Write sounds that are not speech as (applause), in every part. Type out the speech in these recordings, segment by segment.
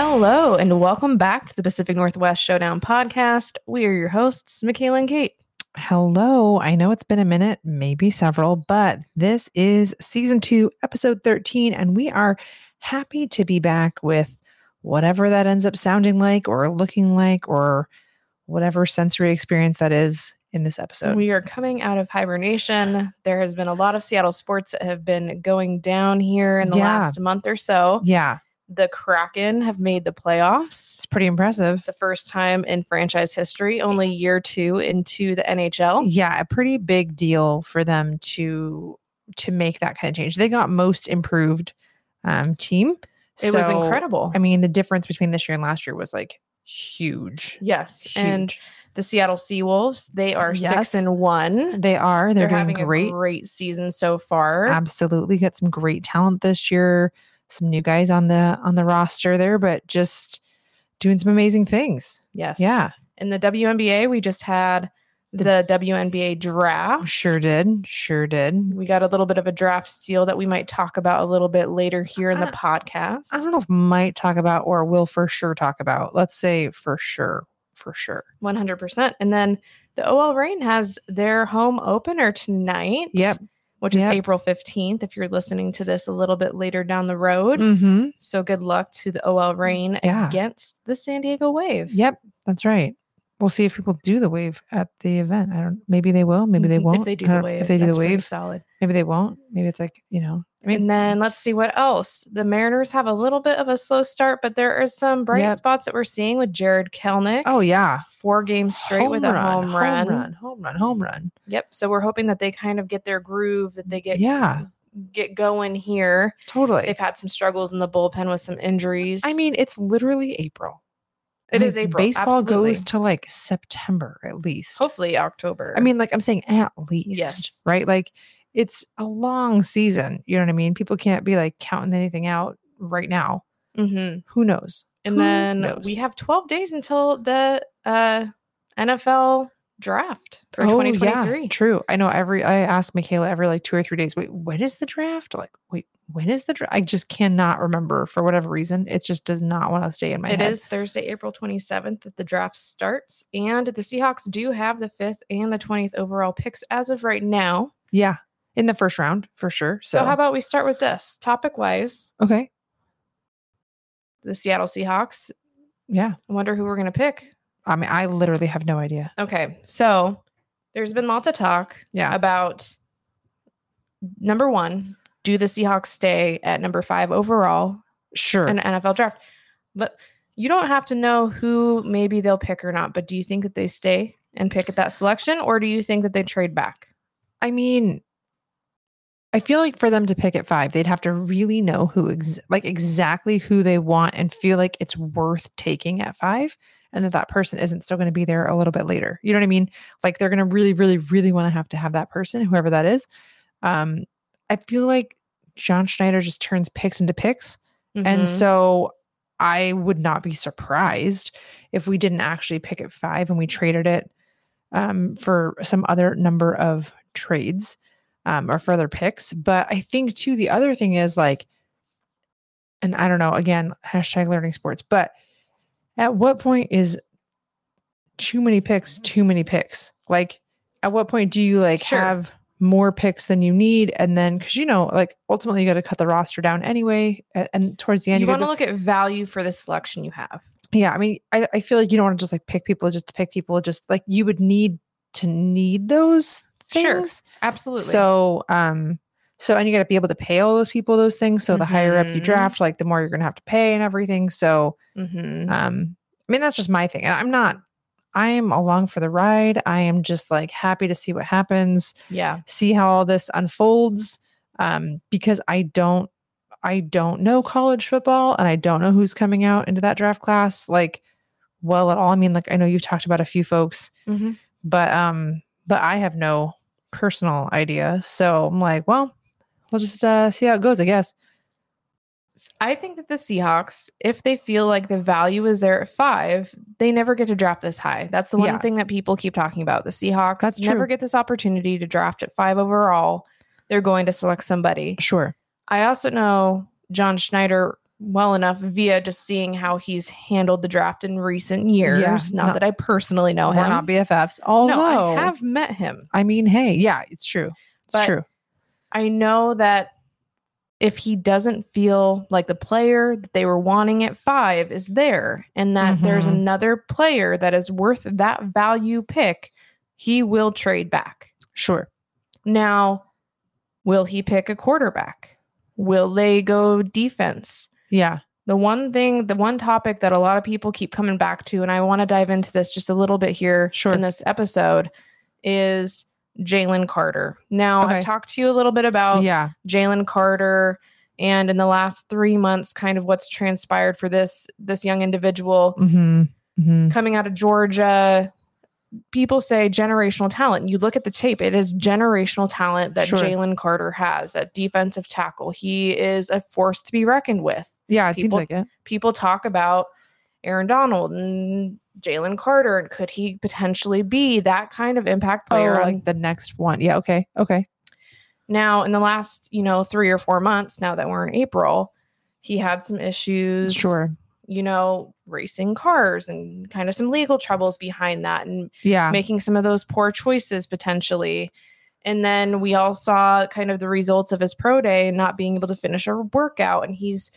Hello, and welcome back to the Pacific Northwest Showdown podcast. We are your hosts, Mikaela and Kate. Hello. I know it's been a minute, maybe several, but this is season two, episode 13, and we are happy to be back with whatever that ends up sounding like or looking like or whatever sensory experience that is in this episode. We are coming out of hibernation. There has been a lot of Seattle sports that have been going down here in the Yeah. last month or so. yeah, The Kraken have made the playoffs. it's pretty impressive. It's the first time in franchise history, only year two into the NHL. Yeah, a pretty big deal for them to to make that kind of change. They got most improved um team. It was incredible. I mean, the difference between this year and last year was like huge. yes. Huge. And the Seattle Seawolves, they are Yes. six and one. they are. They're, doing having great. a great season so far. Absolutely got some great talent this year. Some new guys on the on the roster there, but just doing some amazing things. yes. Yeah, In the WNBA, we just had the WNBA draft. sure did. Sure did. We got a little bit of a draft steal that we might talk about a little bit later here in the I- podcast. I don't know if might talk about or will for sure talk about. Let's say for sure. For sure. 100%. And then the OL Reign has their home opener tonight. Yep. Which is April 15th if you're listening to this a little bit later down the road. Mm-hmm. So good luck to the OL Reign Yeah. against the San Diego Wave. Yep, that's right. We'll see if people do the wave at the event. I don't. Maybe they will. Maybe they Mhm. won't. If they do the wave. If they do the wave, solid. maybe they won't. Maybe it's like you know. I mean, and then let's see what else. The Mariners have a little bit of a slow start, but there are some bright Yep. spots that we're seeing with Jarred Kelenic. oh yeah, four games straight with a home run. home run, home run, home run. Yep. So we're hoping that they kind of get their groove, that they get Yeah, get going here. totally. They've had some struggles in the bullpen with some injuries. I mean, it's literally April. It Like, is April. Baseball absolutely. goes to like September at least. hopefully October. I mean, like I'm saying, at least. Yes. Right. Like it's a long season. You know what I mean? People can't be like counting anything out right now. Mhm. Who knows? and Who then knows? we have 12 days until the uh, NFL draft for Oh, 2023. Yeah, true. I know every I ask Mikaela every like two or three days, wait, when is the draft? Like, wait, when is the? I just cannot remember for whatever reason. It just does not want to stay in my It head. is Thursday, April 27th that the draft starts. And the Seahawks do have the fifth and the 20th overall picks as of right now. Yeah. In the first round, for sure. So, So, how about we start with this topic wise? okay. The Seattle Seahawks. Yeah. I wonder who we're going to pick. I mean, I literally have no idea. Okay. So, there's been lots of talk Yeah. about number one, do the Seahawks stay at number five overall Sure. in the NFL draft? But you don't have to know who maybe they'll pick or not, but do you think that they stay and pick at that selection or do you think that they trade back? I mean, I feel like for them to pick at five, they'd have to really know who, ex- like exactly who they want and feel like it's worth taking at five and that that person isn't still going to be there a little bit later. You know what I mean? Like they're going to really, really, really want to have to have that person, whoever that is. Um, I feel like John Schneider just turns picks into picks. And Mhm. so I would not be surprised if we didn't actually pick at five and we traded it um, for some other number of trades um, or further picks. But I think too, the other thing is like, and I don't know, again, hashtag learning sports, but at what point is too many picks too many picks? Like, at what point do you like Sure. have more picks than you need? And then, because you know, like ultimately you got to cut the roster down anyway. And, and towards the end, you you want to look at value for the selection you have. yeah, I mean, I, I feel like you don't want to just like pick people just to pick people, just like you would need to need those Sure. things. Absolutely. So, um, so and you got to be able to pay all those people those things. So the higher up you Mhm. draft, like the more you're gonna have to pay and everything. So, Mhm. um, I mean, that's just my thing, and I'm not. I am along for the ride. I am just like happy to see what happens, yeah. see how all this unfolds. Um, because I don't, I don't know college football, and I don't know who's coming out into that draft class like well at all. I mean, like I know you've talked about a few folks, Mhm. but um, but I have no personal idea. So I'm like, well, we'll just uh, see how it goes, I guess. I think that the Seahawks, if they feel like the value is there at five, they never get to draft this high. That's the one Yeah. thing that people keep talking about. The Seahawks That's never true. get this opportunity to draft at five overall. They're going to select somebody. Sure. I also know John Schneider well enough via just seeing how he's handled the draft in recent years. not, not- that I personally know We're him. not BFFs. Although, no, I have met him. I mean, hey, yeah, it's true. It's But- true. I know that if he doesn't feel like the player that they were wanting at five is there, and that there's Mhm. another player that is worth that value pick, he will trade back. Sure. Now, will he pick a quarterback? Will they go defense? Yeah. The one thing, the one topic that a lot of people keep coming back to, and I want to dive into this just a little bit here Sure. in this episode, is Jalen Carter. Now, Okay. I've talked to you a little bit about yeah. Jalen Carter and in the last three months, kind of what's transpired for this this young individual Mm-hmm. Mm-hmm. coming out of Georgia. People say generational talent. You look at the tape, it is generational talent that Sure. Jalen Carter has at defensive tackle. He is a force to be reckoned with. Yeah, it People- seems like it. People talk about Aaron Donald and Jalen Carter, and could he potentially be that kind of impact player oh, on like the next one. Yeah. Okay. Okay. Now, in the last, you know, three or four months, now that we're in April, he had some issues, Sure. you know, racing cars and kind of some legal troubles behind that and Yeah. making some of those poor choices potentially. And then we all saw kind of the results of his pro day and not being able to finish a workout. And he's,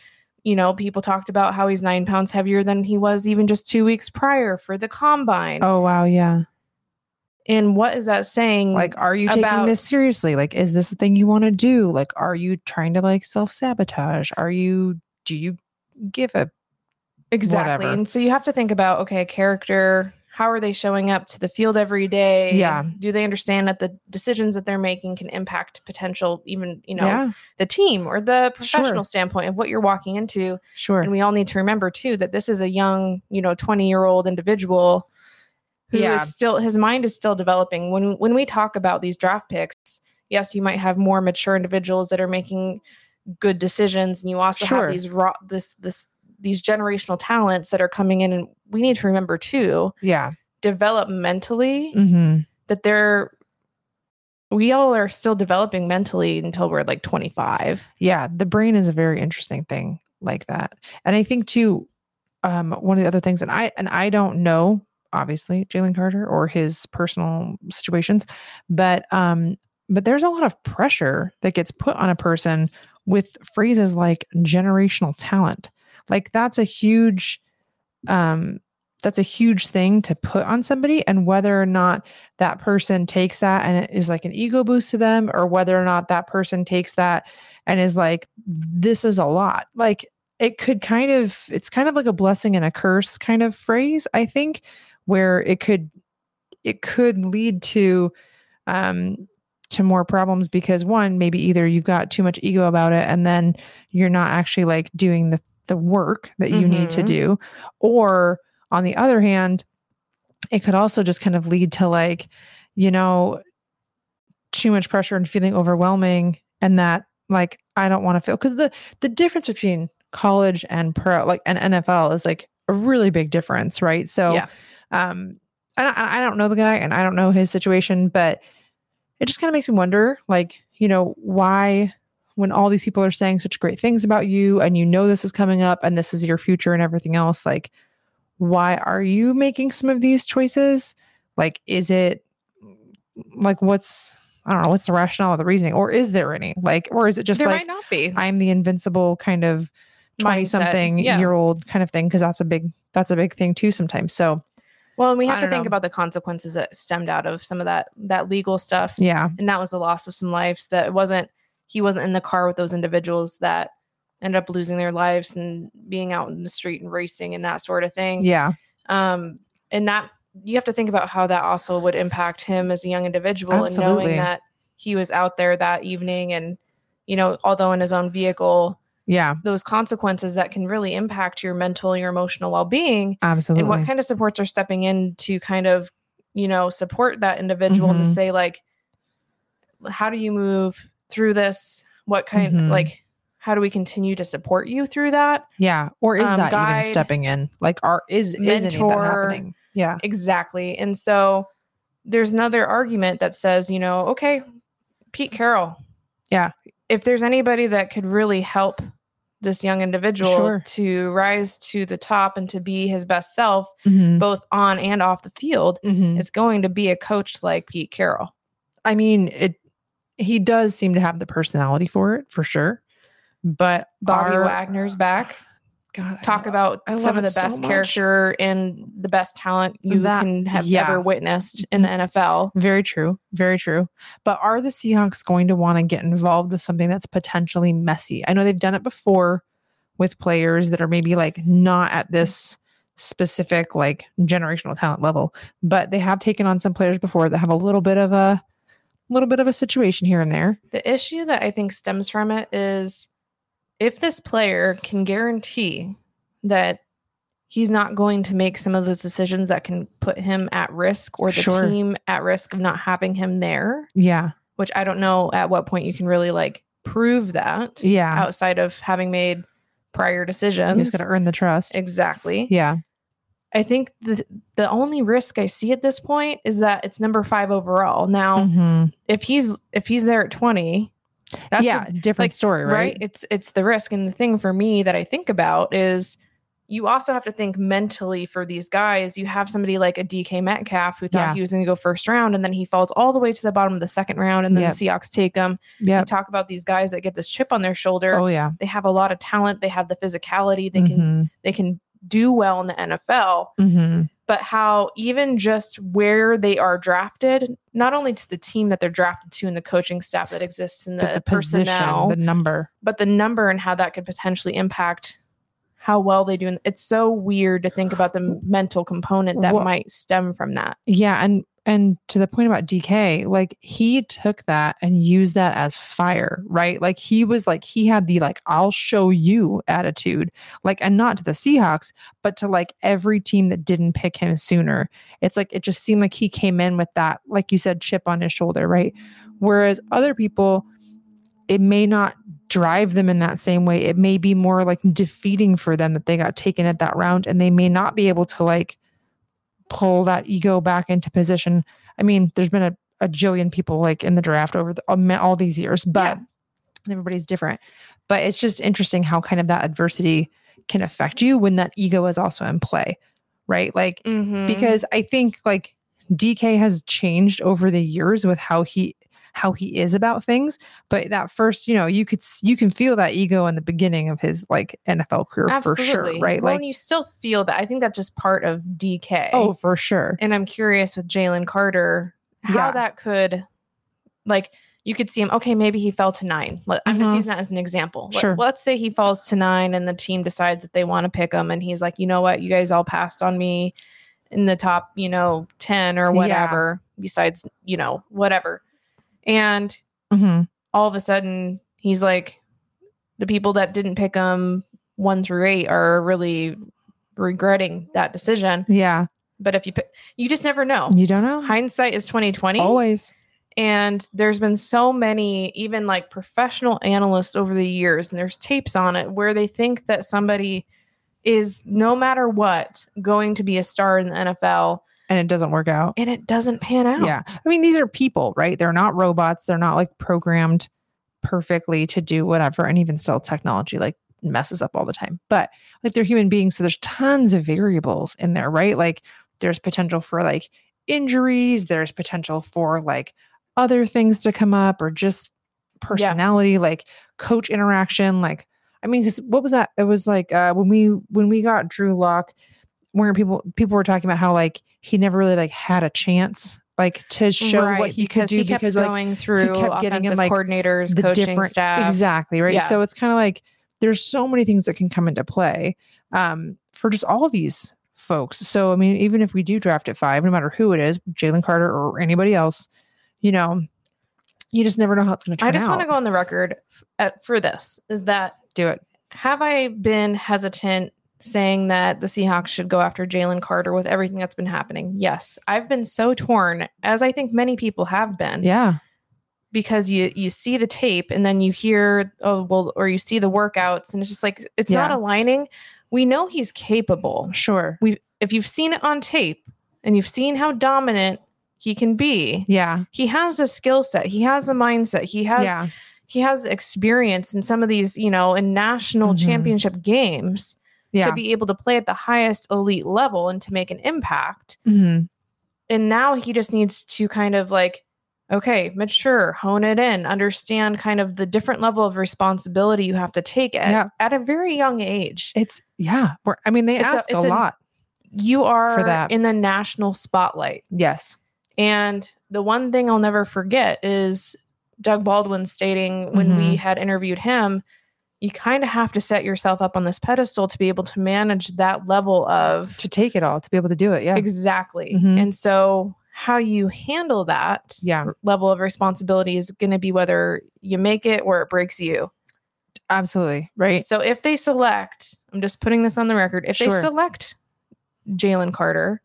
you know, people talked about how he's nine pounds heavier than he was even just two weeks prior for the combine. oh wow. Yeah. And what is that saying? Like, are you taking about- this seriously? Like, is this the thing you want to do? Like, are you trying to like self sabotage? Are you? Do you give a? Exactly. whatever. And so you have to think about okay, character, how are they showing up to the field every day? Yeah. Do they understand that the decisions that they're making can impact potential even, you know, yeah. the team or the Sure. professional standpoint of what you're walking into? Sure. And we all need to remember too that this is a young, you know, 20-year-old individual who is Yeah. still his mind is still developing. When when we talk about these draft picks, yes, you might have more mature individuals that are making good decisions and you also Sure. have these raw this this these generational talents that are coming in and we need to remember too yeah. developmentally Mm-hmm. that they're we all are still developing mentally until we're like 25 Yeah, the brain is a very interesting thing like that. And I think too, um, one of the other things, and I and I don't know, obviously, Jalen Carter or his personal situations, but um, but there's a lot of pressure that gets put on a person with phrases like generational talent. Like that's a huge um that's a huge thing to put on somebody and whether or not that person takes that and it is like an ego boost to them or whether or not that person takes that and is like this is a lot. Like it could kind of it's kind of like a blessing and a curse kind of phrase i think where it could it could lead to um to more problems because one maybe either you've got too much ego about it and then you're not actually like doing the the work that you need to Mhm. do or on the other hand it could also just kind of lead to like you know too much pressure and feeling overwhelming and that like i don't want to feel because the the difference between college and pro like and nfl is like a really big difference right so Yeah. um I don't, I don't know the guy and i don't know his situation but it just kind of makes me wonder like you know why when all these people are saying such great things about you and you know this is coming up and this is your future and everything else like why are you making some of these choices? Like is it like what's i don't know what's the rationale or the reasoning? Or is there any? Like or is it just there like might not be. I'm the invincible kind of 20 Mindset, something yeah. year old kind of thing because that's a big that's a big thing too sometimes so well and we have to think know. about the consequences that stemmed out of some of that that legal stuff. Yeah. And that was the loss of some lives that it wasn't he wasn't in the car with those individuals that ended up losing their lives and being out in the street and racing and that sort of thing. Yeah. Um and that you have to think about how that also would impact him as a young individual and knowing that he was out there that evening and you know although in his own vehicle yeah. those consequences that can really impact your mental your emotional well-being absolutely and what kind of supports are stepping in to kind of you know support that individual and to Mhm. say like how do you move through this what kind Mhm. like how do we continue to support you through that yeah or is um, that guide, even stepping in like are is is of that happening yeah exactly and so there's another argument that says you know okay pete carroll Yeah. if there's anybody that could really help this young individual Sure. to rise to the top and to be his best self, Mhm. both on and off the field, Mhm. it's going to be a coach like Pete Carroll. I mean, it. He does seem to have the personality for it, for sure. But Bobby our- Wagner's back. God, Talk love- about I some of the it so best character and the best talent you That- can have yeah. ever witnessed in the NFL. Very true. Very true. But are the Seahawks going to want to get involved with something that's potentially messy? I know they've done it before with players that are maybe like not at this specific like generational talent level, but they have taken on some players before that have a little bit of a little bit of a situation here and there. The issue that I think stems from it is if this player can guarantee that he's not going to make some of those decisions that can put him at risk or the Sure. team at risk of not having him there, Yeah. which I don't know at what point you can really like prove that Yeah. outside of having made prior decisions. just going to earn the trust. exactly. Yeah. I think the the only risk I see at this point is that it's number 5 overall. Now, Mhm. if he's if he's there at 20, that's a yeah. different like, story, right? right? It's it's the risk, and the thing for me that I think about is you also have to think mentally for these guys. You have somebody like a DK Metcalf who thought Yeah. he was going to go first round, and then he falls all the way to the bottom of the second round, and then Yep. the Seahawks take him. Yeah. You talk about these guys that get this chip on their shoulder. Oh yeah. They have a lot of talent. They have the physicality. They can Mhm. they can do well in the NFL. Mhm. But how even just where they are drafted, not only to the team that they're drafted to and the coaching staff that exists in the, the position, personnel, the number. but the number and how that could potentially impact how well they do. And It's so weird to think about the mental component that Well- might stem from that. Yeah, and and to the point about DK, like he took that and used that as fire, right? Like he was like he had the like I'll show you attitude. Like and not to the Seahawks, but to like every team that didn't pick him sooner. It's like it just seemed like he came in with that like you said chip on his shoulder, right? Whereas other people it may not drive them in that same way. It may be more like defeating for them that they got taken at that round and they may not be able to like pull that ego back into position. I mean, there's been a, a jillion people like in the draft over the, um, all these years, but everybody's different. But it's just interesting how kind of that adversity can affect you when that ego is also in play, right? Like, Mhm. because I think like DK has changed over the years with how he how he is about things but that first you know you could you can feel that ego in the beginning of his like NFL career for sure right Well, like and you still feel that. I think that's just part of DK. oh for sure and I'm curious with Jalen Carter how Yeah. that could, like, you could see him. Okay, maybe he fell to nine. I'm just Mhm. using that as an example. Sure. let's say he falls to nine, and the team decides that they want to pick him, and he's like, you know what, you guys all passed on me in the top, you know, ten or Yeah. whatever. Besides, you know, whatever, and Mhm. all of a sudden he's like, the people that didn't pick him one through eight are really regretting that decision. yeah But if you pick, you just never know. you don't know Hindsight is twenty twenty. always And there's been so many, even like professional analysts over the years, and there's tapes on it where they think that somebody is no matter what going to be a star in the NFL, and it doesn't work out and it doesn't pan out. Yeah. I mean, these are people, right? They're not robots. They're not like programmed perfectly to do whatever. And even still, technology like messes up all the time. But like they're human beings. So there's tons of variables in there, right? Like there's potential for like injuries, there's potential for like other things to come up or just personality, like coach interaction. Like, I mean, because what was that? It was like uh, when we when we got Drew Lock, where people people were talking about how like he never really like had a chance like to show what he could because do he kept because like going through kept getting in, like, coordinators, the coaching different staff. exactly right Yeah. so it's kind of like there's so many things that can come into play um for just all these folks so i mean even if we do draft at five no matter who it is jalen carter or anybody else you know you just never know how it's going to turn out. I just want to go on the record f- at, for this is that do it have I been hesitant saying that the Seahawks should go after Jalen Carter with everything that's been happening? Yes. I've been so torn, as I think many people have been, yeah because you you see the tape and then you hear, oh well, or you see the workouts, and it's just like it's not aligning. We know he's capable. sure We If you've seen it on tape and you've seen how dominant he can be, yeah he has the skill set, he has the mindset, he has yeah he has experience in some of these, you know, in national Mhm. championship games Yeah. to be able to play at the highest elite level and to make an impact. Mhm. And now he just needs to kind of like, okay, mature, hone it in, understand kind of the different level of responsibility you have to take at, Yeah. at a very young age. It's yeah. I mean, they It's a- ask a, a- lot. You are for that. in the national spotlight. Yes. And the one thing I'll never forget is Doug Baldwin stating when we had interviewed him, you kind of have to set yourself up on this pedestal to be able to manage that level of To take it all, to be able to do it. Yeah. exactly. Mhm. And so how you handle that Yeah. level of responsibility is going to be whether you make it or it breaks you. Absolutely. Right. So if they select, I'm just putting this on the record, if they select Jalen Carter,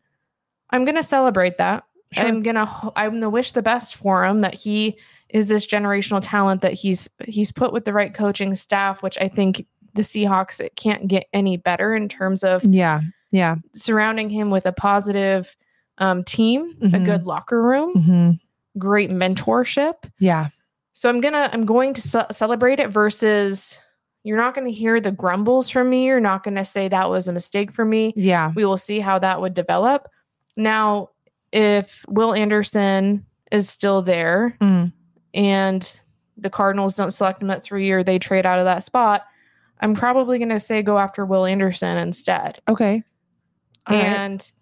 I'm going to celebrate that. Sure. I'm gonna I'm gonna wish the best for him that he is this generational talent that he's he's put with the right coaching staff, which I think the Seahawks it can't get any better in terms of yeah. Yeah. surrounding him with a positive um, team, a Mhm. good locker room, hmm great mentorship. Yeah. So I'm gonna I'm going to ce- celebrate it versus you're not going to hear the grumbles from me. You're not going to say that was a mistake for me. Yeah. We will see how that would develop. Now, if Will Anderson is still there Mm. And the Cardinals don't select him at three or they trade out of that spot, I'm probably going to say go after Will Anderson instead. Okay. All right. and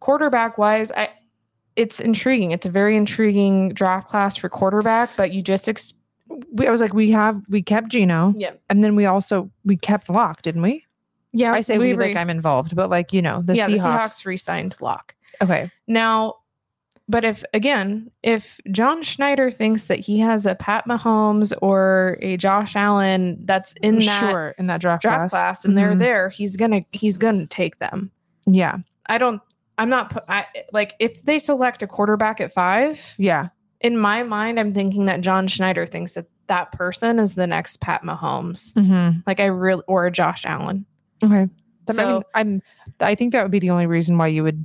quarterback wise, I it's intriguing. It's a very intriguing draft class for quarterback, but you just ex- we, I was like, we have we kept Geno, yeah and then we also we kept Lock, didn't we? yeah. I say we, re- like I'm involved, but like you know the yeah, the Seahawks. Seahawks re-signed Lock. Okay. Now, but if again, if John Schneider thinks that he has a Pat Mahomes or a Josh Allen that's in that sure in that draft, draft class, class, and they're Mhm. there, he's gonna he's gonna take them. Yeah. I don't. I'm not. I like if they select a quarterback at five. Yeah. In my mind, I'm thinking that John Schneider thinks that that person is the next Pat Mahomes. Mm-hmm. Like I really or Josh Allen. Okay. Then, I mean, So- I'm. I think that would be the only reason why you would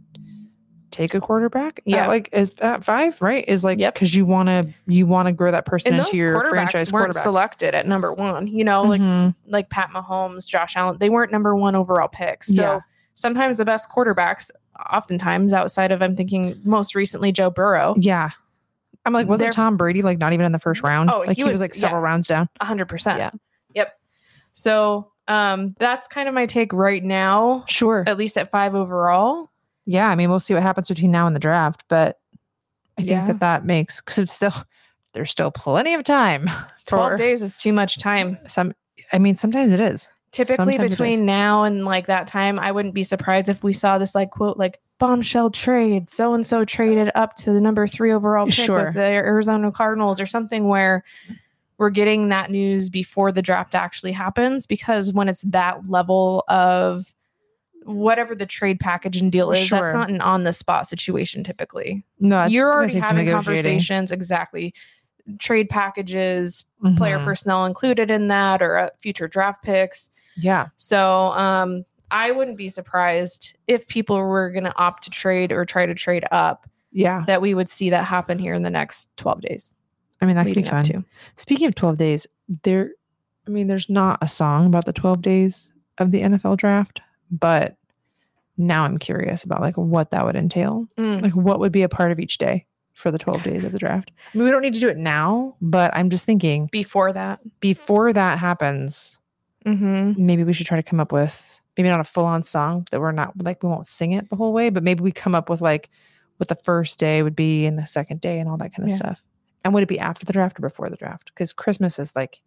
take a quarterback. Yeah. At like at, at five, right? Is like Yep. because you want to you want to grow that person And into those your quarterbacks franchise weren't quarterback. selected at number one. You know, like Mhm. like Pat Mahomes, Josh Allen, they weren't number one overall picks. So Yeah. sometimes the best quarterbacks, oftentimes outside of I'm thinking most recently Joe Burrow, yeah. I'm like, wasn't Tom Brady like not even in the first round? Oh, like he he, was, was- like several rounds down. hundred percent. Yeah. Yep. So um that's kind of my take right now, Sure. at least at five overall. Yeah. I mean, we'll see what happens between now and the draft, but I think Yeah. that that makes because it's still there's still plenty of time (laughs) Twelve days is too much time. some. I mean, sometimes it is. typically Sometimes it is. between now and like that time i wouldn't be surprised if we saw this like quote like bombshell trade so and so traded up to the number three overall pick Sure. with the arizona cardinals or something where we're getting that news before the draft actually happens because when it's that level of whatever the trade package and deal is Sure. that's not an on the spot situation typically No, you're already having conversations exactly trade packages player Mhm. personnel included in that or uh, future draft picks Yeah. so um, I wouldn't be surprised if people were going to opt to trade or try to trade up Yeah. that we would see that happen here in the next 12 days I mean, that could be fun. to. Speaking of 12 days, there, I mean, there's not a song about the 12 days of the NFL draft, but now I'm curious about like what that would entail. Mm. Like, what would be a part of each day for the 12 days of the draft? I mean, we don't need to do it now, but I'm just thinking Before that, before that happens, mm-hmm. maybe we should try to come up with maybe not a full on song that we're not like, we won't sing it the whole way, but maybe we come up with like what the first day would be and the second day and all that kind of Yeah. stuff. And would it be after the draft or before the draft? Because Christmas is like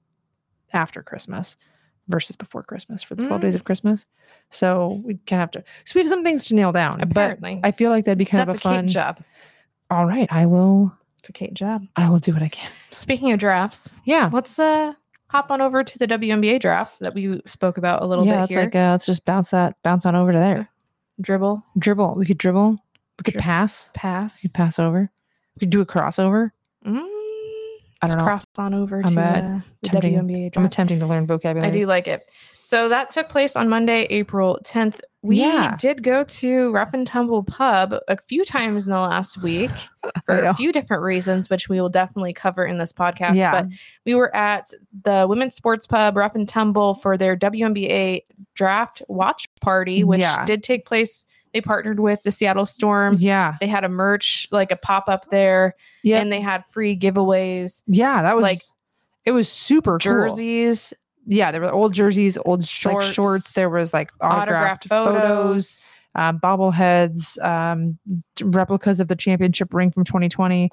after Christmas versus before Christmas for the 12 days Mm. of Christmas. So we kind of have to, so we have some things to nail down. apparently, But I feel like that'd be kind that's of a a fun. Job. All right. I will, It's a Kate job. I will do what I can. Speaking of drafts, Yeah. let's uh hop on over to the WNBA draft that we spoke about a little yeah. bit Let's like, uh, let's just bounce that, bounce on over to there. Dribble, Dribble. We could dribble. We could pass. pass. We could pass over. We could do a crossover. Mm, I don't know. cross on over I'm to uh, the WNBA I'm attempting to learn vocabulary. I do like it. So that took place on Monday, April 10th. We Yeah. did go to Rough and Tumble Pub a few times in the last week (laughs) for a few different reasons, which we will definitely cover in this podcast. Yeah. But we were at the Women's Sports Pub, Rough and Tumble, for their WNBA draft watch party, which Yeah. did take place. They partnered with the Seattle Storm. Yeah. They had a merch, like a pop up there, Yeah. and they had free giveaways, yeah. That was like, like it was super cool. jerseys, Yeah, there were old jerseys, old shorts. Shorts, shorts. There was like autographed autographed, photos. photos, um, bobbleheads, um, replicas of the championship ring from 2020.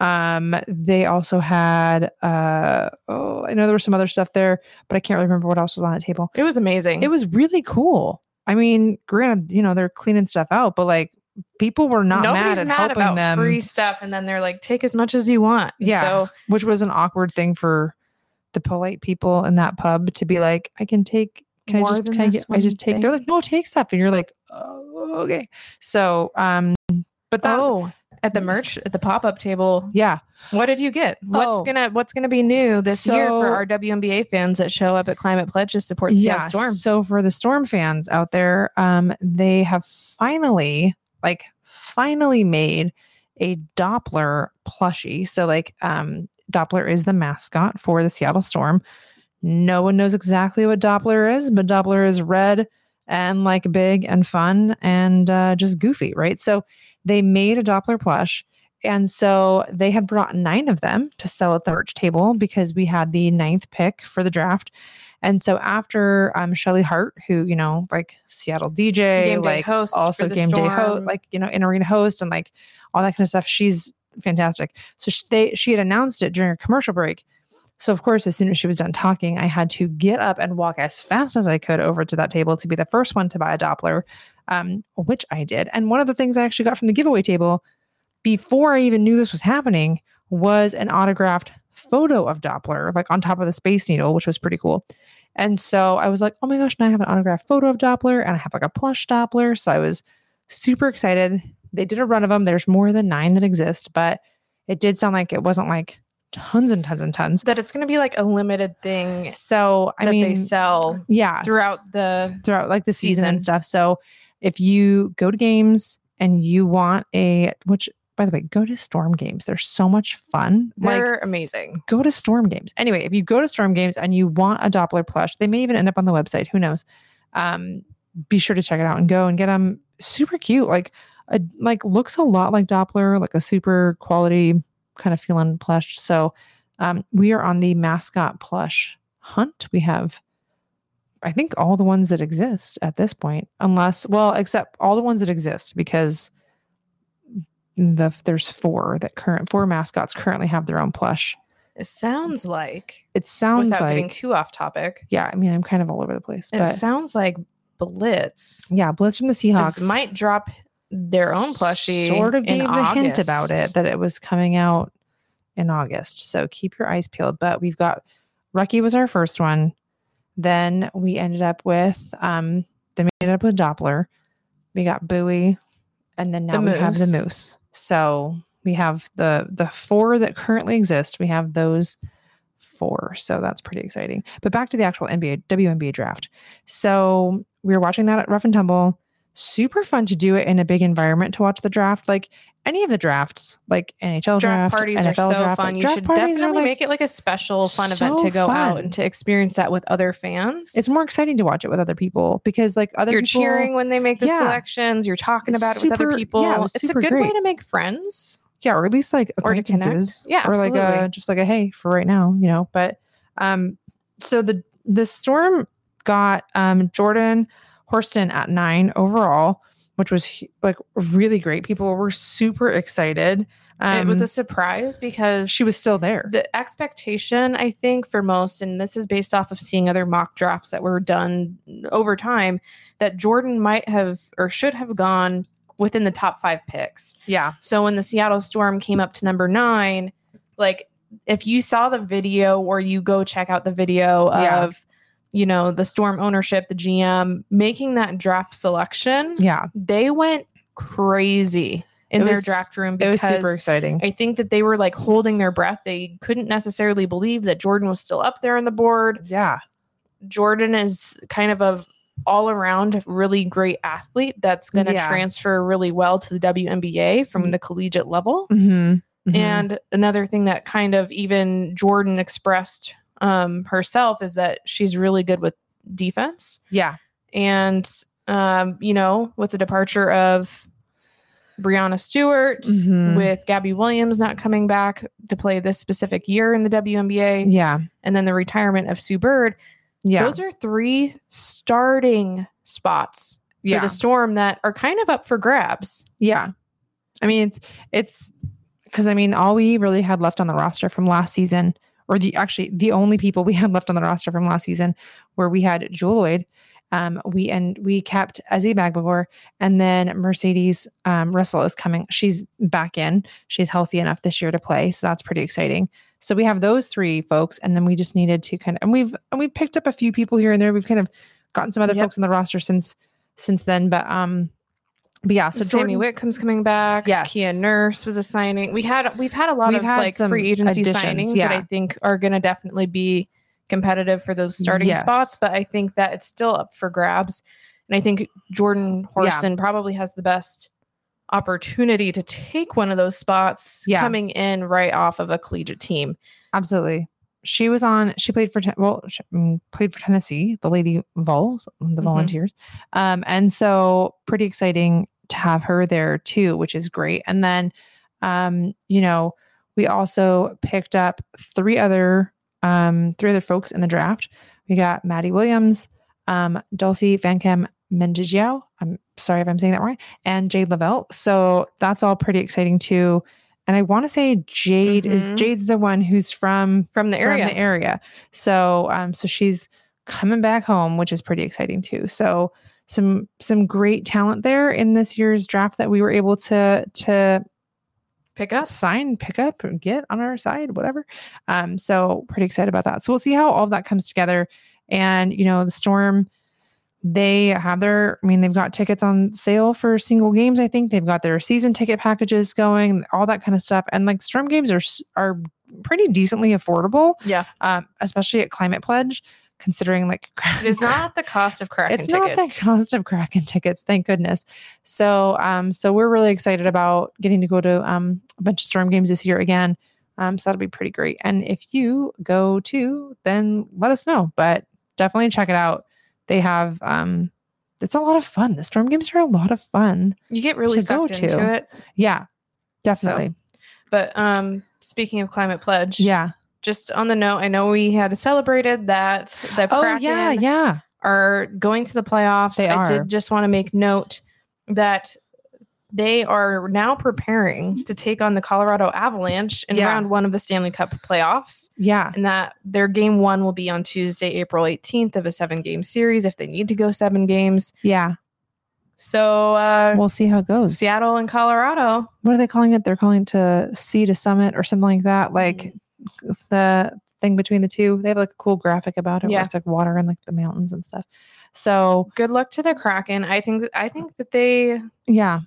Um, they also had uh, oh, I know there was some other stuff there, but I can't really remember what else was on the table. It was amazing. It was really cool. I mean, granted, you know they're cleaning stuff out, but like people were not Nobody's mad at mad helping about them. free stuff, and then they're like, "Take as much as you want." Yeah. So which was an awkward thing for the polite people in that pub to be like, I can take, can I just, can I, get, I just take, they're like, no, take stuff. And you're like, oh, okay. So, um, but that, oh, at the merch at the pop up table, yeah. what did you get? What's Oh. gonna What's gonna be new this year for our WNBA fans that show up at Climate Pledge to support the Yeah. Seattle Storm? So for the Storm fans out there, um, they have finally, like, finally made a Doppler plushie. So like, um, Doppler is the mascot for the Seattle Storm. No one knows exactly what Doppler is, but Doppler is red and like big and fun and uh, just goofy, right? So they made a Doppler plush. And so they had brought nine of them to sell at the merch table because we had the ninth pick for the draft. And so after um, Shelly Hart, who, you know, like Seattle DJ, like host also game day host, like, you know, in arena host and like all that kind of stuff. She's fantastic. So sh- they, she had announced it during a commercial break. So of course, as soon as she was done talking, I had to get up and walk as fast as I could over to that table to be the first one to buy a Doppler, um, which I did. And one of the things I actually got from the giveaway table before I even knew this was happening was an autographed photo of Doppler, like on top of the Space Needle, which was pretty cool. And so I was like, oh my gosh, now I have an autographed photo of Doppler and I have like a plush Doppler. So I was super excited. They did a run of them. There's more than nine that exist, but it did sound like it wasn't like tons and tons and tons. That it's gonna be like a limited thing So I that mean, they sell yeah, throughout the. throughout like the season, and stuff. So if you go to games and you want a, which by the way, go to Storm games. They're so much fun. They're like amazing. go to Storm games. Anyway, if you go to Storm games and you want a Doppler plush, they may even end up on the website. Who knows? Um, be sure to check it out and go and get them. Super cute. Like a like looks a lot like Doppler, like a super quality kind of feeling plush. So um, we are on the mascot plush hunt. We have I think all the ones that exist at this point, unless well, except all the ones that exist because the there's four that current four mascots currently have their own plush. It sounds like It sounds without getting like too off topic. yeah. I mean, I'm kind of all over the place, It but sounds like Blitz yeah, Blitz from the Seahawks might drop their own plushie. Sort of gave the hint about it that it was coming out in August. So keep your eyes peeled. But we've got Rucky was our first one. Then we ended up with um then we ended up with Doppler. We got Buoy, and then The now we have the Moose. Moose. So we have the the four that currently exist. We have those four. So that's pretty exciting. But back to the actual NBA WNBA draft. So we were watching that at Rough and Tumble. Super fun to do it in a big environment to watch the draft. Like any of the drafts, like NHL Draft draft, parties NFL are so draft, fun. like, you should definitely like- make it like a special fun event to go out and to experience that with other fans. It's more exciting to watch it with other people because like other you're people, cheering when they make the Yeah. selections. You're talking about it with other people. yeah, it it's a super good way to make friends. yeah, or at least like Or to connect. Yeah, or like a just like a hey for right now, you know. But um, so the the storm got um Jordan Horston at nine overall, which was like really great. People were super excited. Um, it was a surprise because she was still there. the expectation i think for most and this is based off of seeing other mock drafts that were done over time that jordan might have or should have gone within the top five picks yeah, so when the seattle storm came up to number nine like if you saw the video or you go check out the video Yeah. You know the storm ownership the gm making that draft selection yeah. they went crazy in It their was- draft room It was super exciting. I think that they were like holding their breath. They couldn't necessarily believe that Jordan was still up there on the board. yeah. Jordan is kind of a all around really great athlete that's going to Yeah. transfer really well to the WNBA from Mm. the collegiate level. Mm-hmm. And another thing that kind of even Jordan expressed um, herself is that she's really good with defense. yeah. And, um, you know, with the departure of Breanna Stewart, Mhm. with Gabby Williams not coming back to play this specific year in the WNBA, Yeah. and then the retirement of Sue Bird, Yeah. those are three starting spots yeah. for the Storm that are kind of up for grabs. Yeah. I mean, it's it's because I mean, all we really had left on the roster from last season, or the actually the only people we (laughs) had left on the roster from last season, where we had Lloyd, um, we and we kept Ezi Magbegor, and then Mercedes um, Russell is coming. She's back in. She's healthy enough this year to play, so that's pretty exciting. So we have those three folks, and then we just needed to kind of and we've and we've picked up a few people here and there. We've kind of gotten some other Yep. folks on the roster since since then, but um, but yeah. So So Sami Jordan- Whitcomb's coming back. Yes. Kia Nurse was a signing. We had we've had a lot We've of had like free agency additions, signings that I think are going to definitely be competitive for those starting Yes. spots. But I think that it's still up for grabs, and I think Jordan Yeah. Horston probably has the best opportunity to take one of those spots Yeah. coming in right off of a collegiate team. Absolutely. She was on. She played for well, she mm, played for Tennessee, the Lady Vols, the Mhm. Volunteers, um, and so pretty exciting to have her there too, which is great. And then, um, you know, we also picked up three other um, three other folks in the draft. We got Madi Williams, um, Dulcy Fankam Mendjiadeu. I'm sorry if I'm saying that wrong, and Jade Loville. So that's all pretty exciting too. And I want to say Jade Mhm. is Jade's the one who's from From the area, from the area. So um so she's coming back home, which is pretty exciting too. So some some great talent there in this year's draft that we were able to to pick up. sign, pick up, get on our side, whatever. Um, so pretty excited about that. So we'll see how all of that comes together. And you know, the storm, they have their, I mean, they've got tickets on sale for single games. I think they've got their season ticket packages going, all that kind of stuff. And like storm games are are pretty decently affordable, Yeah, um, especially at Climate Pledge, considering like (laughs) it is not the cost of Kraken it's tickets. not the cost of Kraken tickets, thank goodness. So, um, so we're really excited about getting to go to um a bunch of storm games this year again. Um, so that'll be pretty great. And if you go to, then let us know. But definitely check it out. They have um, it's a lot of fun. The storm games are a lot of fun. you get really to go sucked into to. it. Yeah, definitely. But um, speaking of climate pledge, yeah. just on the note, I know we had celebrated that the Oh Kraken yeah, yeah. are going to the playoffs. They I are. did just want to make note that they are now preparing to take on the Colorado Avalanche in Yeah. round one of the Stanley Cup playoffs. Yeah. And that their game one will be on Tuesday, April 18th of a seven game series if they need to go seven games. Yeah. So uh We'll see how it goes. Seattle and Colorado. What are they calling it? They're calling it to sea to summit or something like that. Like the thing between the two. They have like a cool graphic about it. Yeah. It's like water and like the mountains and stuff. So Good luck to the Kraken. I think I think that they yeah,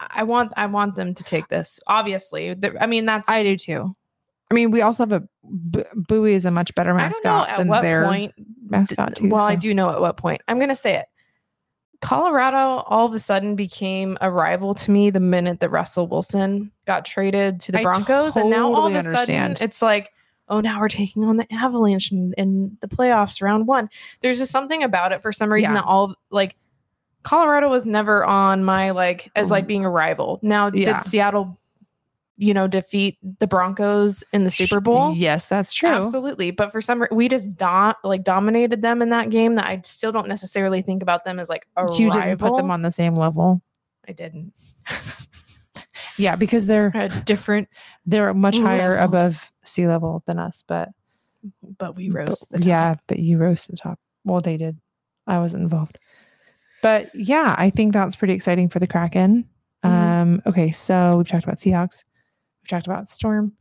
I want I want them to take this. Obviously. I mean that's I do too. I mean, we also have a B- Buoy is a much better I don't know mascot at than what their point mascot too. Well, I do know at what point. I'm going to say it. Colorado all of a sudden became a rival to me the minute that Russell Wilson got traded to the I Broncos. and now all of totally a sudden understand. it's like, oh, now we're taking on the Avalanche in, in the playoffs round one. There's just something about it for some reason Yeah. that all like Colorado was never on my like as like Mm. being a rival. Now, Yeah. did Seattle, you know, defeat the Broncos in the Super Bowl? Yes, that's true. Absolutely. But for some reason, we just don't like dominated them in that game that I still don't necessarily think about them as like a You rival. didn't put them on the same level. I didn't. (laughs) Yeah, because they're (laughs) A different, they're much higher above sea level than us. But but we but- rose the top. yeah, but you rose the top. Well, they did. I wasn't involved. But yeah, I think that's pretty exciting for the Kraken. Mhm. Um, okay, so we've talked about Seahawks, we've talked about Storm,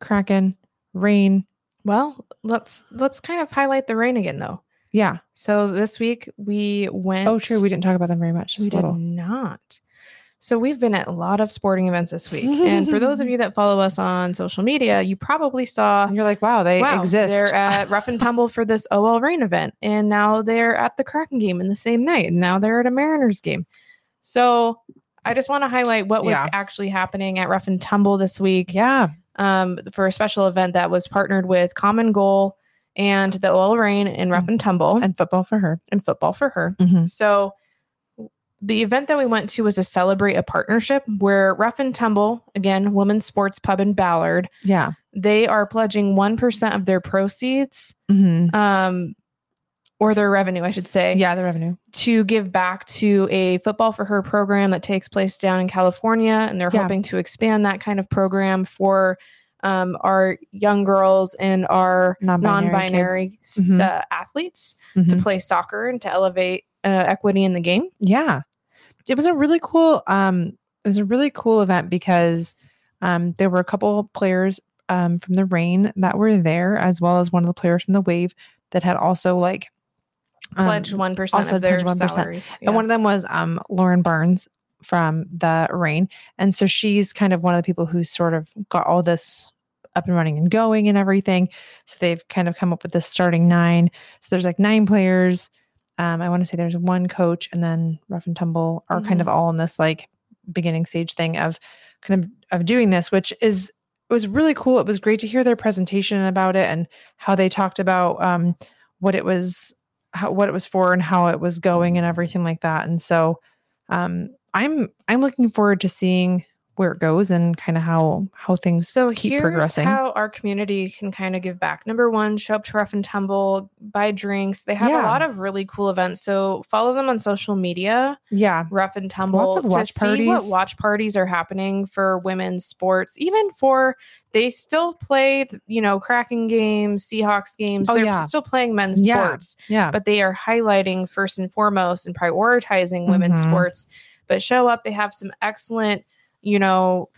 Kraken, Reign. Well, let's let's kind of highlight the Reign again though. Yeah. So this week we went. Oh, true. We didn't talk about them very much. we a did not. So we've been at a lot of sporting events this week. and for those of you (laughs) that follow us on social media, you probably saw And you're like, wow, they wow, exist. They're at Rough and Tumble for this (laughs) OL Reign event. And now they're at the Kraken game in the same night. And now they're at a Mariners game. So I just want to highlight what was Yeah. actually happening at Rough and Tumble this week yeah. um, for a special event that was partnered with Common Goal and the OL Reign and Rough and Tumble and, football for her. And football for her. Mhm. So the event that we went to was to celebrate a partnership where Rough and Tumble, again, women's sports pub in Ballard, Yeah. they are pledging 1% of their proceeds Mhm. um, or their revenue, I should say, Yeah, the revenue. to give back to a football for her program that takes place down in California. And they're Yeah. hoping to expand that kind of program for um, our young girls and our Non-binary non binary Mhm. uh, athletes to Mhm. play soccer and to elevate uh, equity in the game. Yeah. It was a really cool um it was a really cool event because um there were a couple players um from the Reign that were there as well as one of the players from the wave that had also like um, Pledge 1% also of their pledged 1%. salaries. and one of them was um Lauren Barnes from the Reign and so she's kind of one of the people who sort of got all this up and running and going and everything so they've kind of come up with this starting nine so there's like nine players um i want to say there's one coach and then rough and tumble are kind of all in this like beginning stage thing of kind of of doing this which is it was really cool. It was great to hear their presentation about it and how they talked about um what it was how, what it was for and how it was going and everything like that. And so um i'm i'm looking forward to seeing where it goes and kind of how how things So keep here's progressing. how our community can kind of give back. Number one, show up to Rough and Tumble, buy drinks. They have Yeah. a lot of really cool events. So follow them on social media, yeah Rough and Tumble, of watch to see what parties. watch parties are happening for women's sports. Even for they still play, you know, Kraken games, Seahawks games. Oh, They're yeah. still playing men's Yeah. sports, yeah but they are highlighting first and foremost and prioritizing women's Mhm. sports. But show up. They have some excellent, you know,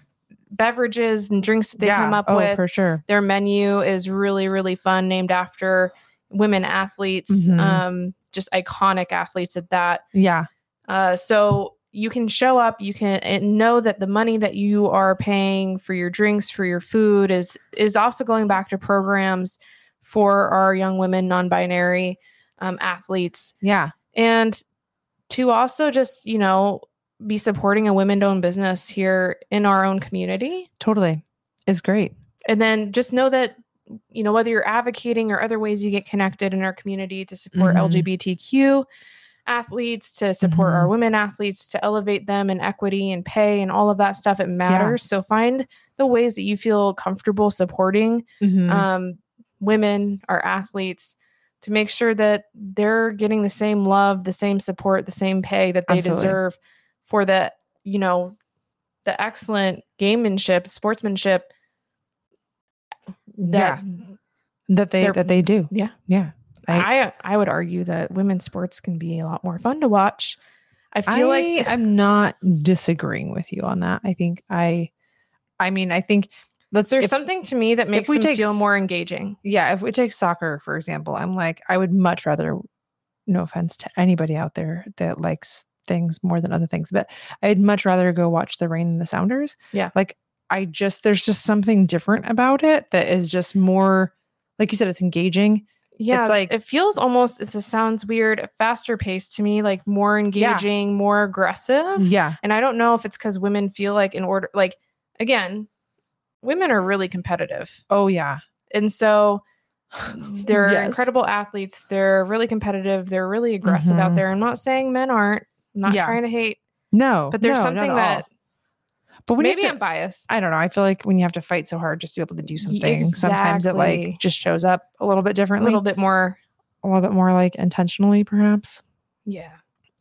beverages and drinks that they yeah. come up oh, with. for sure Their menu is really, really fun, named after women athletes, Mhm. um, just iconic athletes at that. yeah Uh, so you can show up, you can and know that the money that you are paying for your drinks, for your food is is also going back to programs for our young women, non-binary um, athletes, yeah and to also just you know be supporting a women-owned business here in our own community totally it's great and then just know that you know whether you're advocating or other ways you get connected in our community to support Mhm. lgbtq athletes to support our Mhm. women athletes to elevate them in equity and pay and all of that stuff it matters so find the ways that you feel comfortable supporting Mhm. um, women our athletes to make sure that they're getting the same love the same support the same pay that they Absolutely. deserve for the you know the excellent gamemanship sportsmanship that that they that they do yeah. yeah I, I would argue that women's sports can be a lot more fun to watch. I feel I like i'm not disagreeing with you on that i think i i mean i think let's there's if- something to me that makes we take feel more engaging. yeah if we take soccer for example i'm like i would much rather no offense to anybody out there that likes things more than other things but i'd much rather go watch the Reign and the sounders Yeah. like i just there's just something different about it that is just more like you said it's engaging Yeah, It's like- it feels almost it sounds weird, faster paced to me, like more engaging, more aggressive. yeah And I don't know if it's because women feel like in order like again, women are really competitive. oh yeah And so (laughs) they're Yes. incredible athletes. They're really competitive. They're really aggressive out Mhm. there. I'm not saying men aren't. I'm not Yeah. trying to hate, no but there's no, something that but when you have maybe to- I'm biased. I don't know. I feel like when you have to fight so hard just to be able to do something, sometimes it like just shows up a little bit differently, A little bit more. a little bit more like intentionally, perhaps. Yeah.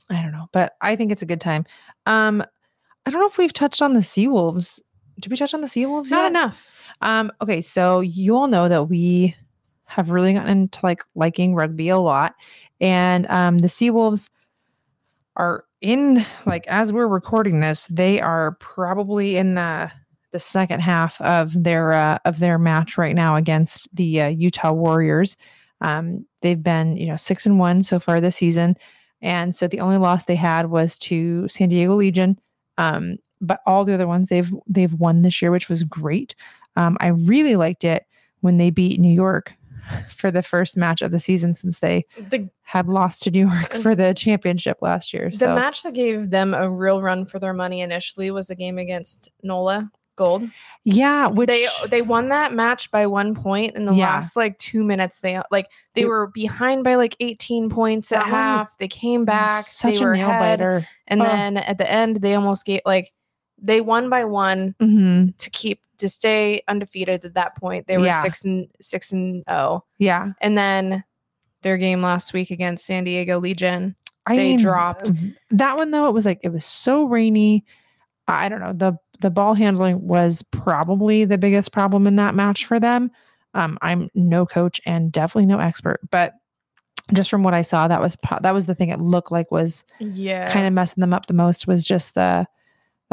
I don't know, but I think it's a good time. Um, I don't know if we've touched on the Seawolves. Did we touch on the Seawolves? Not yet? enough. Um, okay, so you all know that we have really gotten into like liking rugby a lot, and um, the Seawolves are in like as we're recording this, they are probably in the the second half of their uh, of their match right now against the uh, Utah Warriors. Um, they've been you know six and one so far this season, and so the only loss they had was to San Diego Legion Um, but all the other ones they've they've won this year, which was great. Um, I really liked it when they beat New York for the first match of the season since they The had lost to New York for the championship last year. the So match that gave them a real run for their money initially was a game against Nola Gold. yeah, which they they won that match by one point in the Yeah. last like two minutes. They like they It- were behind by like 18 points at one half. They came back. such they a nail ahead, biter. and Oh. then at the end they almost gave like they won by one hmm to keep to stay undefeated at that point. They were Yeah. six and six and oh, Yeah, and then their game last week against San Diego Legion. I They mean, dropped. that one though. It was like it was so rainy. I don't know the the ball handling was probably the biggest problem in that match for them. Um, I'm no coach and definitely no expert, but just from what I saw, that was that was the thing it looked like was Yeah, kind of messing them up the most was just the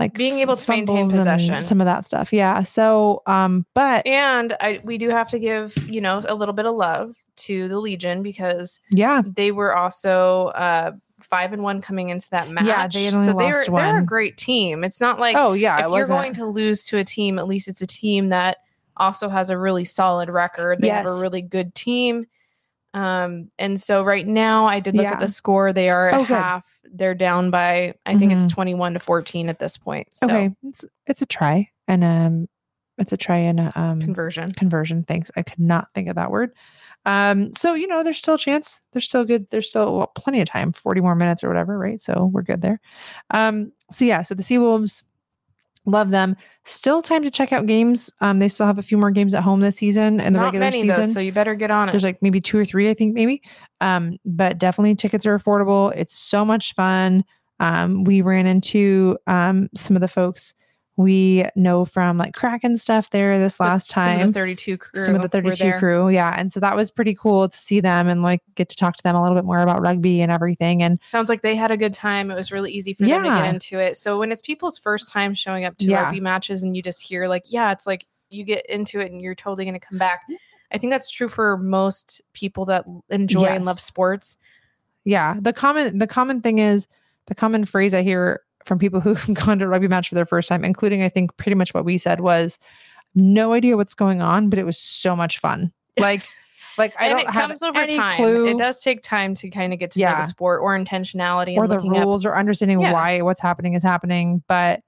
like Being able to maintain possession. some of that stuff. Yeah. So, um, but And I we do have to give, you know, a little bit of love to the Legion because yeah, they were also uh five and one coming into that match. Yeah, they only so they're lost they're a great team. It's not like oh yeah, if you're going to lose to a team, at least it's a team that also has a really solid record. They have a really good team. Um, and so right now I did look Yeah. at the score. They are at Oh, good. half. They're down by I think it's Mhm. 21 to 14 at this point. So okay, it's it's a try and um, it's a try and a um conversion. conversion. Thanks. I could not think of that word. Um, so you know, there's still a chance. There's still good. There's still plenty of time, 40 more minutes or whatever, right? So we're good there. Um, so yeah, so the Seawolves, love them. Still time to check out games. Um, they still have a few more games at home this season in the Not regular many season. though, so you better get on it. There's like maybe two or three, I think, maybe. Um, but definitely tickets are affordable. It's so much fun. Um, we ran into um some of the folks we know from like Kraken stuff there this last Some time of the 32 crew. some of the 32 crew yeah and so that was pretty cool to see them and like get to talk to them a little bit more about rugby and everything and Sounds like they had a good time. It was really easy for them to get into it. So when it's people's first time showing up to Yeah. rugby matches and you just hear like, yeah, it's like you get into it and you're totally going to come back. I think that's true for most people that enjoy and love sports. yeah the common the common thing is the common phrase i hear from people who've (laughs) gone to a rugby match for their first time including i think pretty much what we said was no idea what's going on but it was so much fun. (laughs) Like like i don't it have comes over any time. clue It does take time to kind of get to know the sport or intentionality or and the rules or understanding Yeah. why what's happening is happening but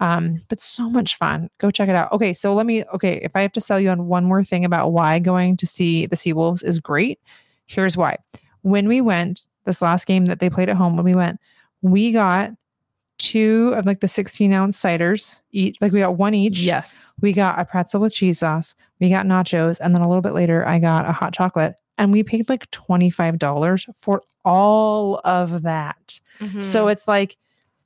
um but so much fun. Go check it out. Okay so let me okay if i have to sell you on one more thing about why going to see the Seawolves is great here's why. When we went this last game that they played at home when we went we got two of like the 16 ounce ciders each like we got one each Yes. we got a pretzel with cheese sauce we got nachos and then a little bit later i got a hot chocolate and we paid like $25 for all of that so Mhm. it's like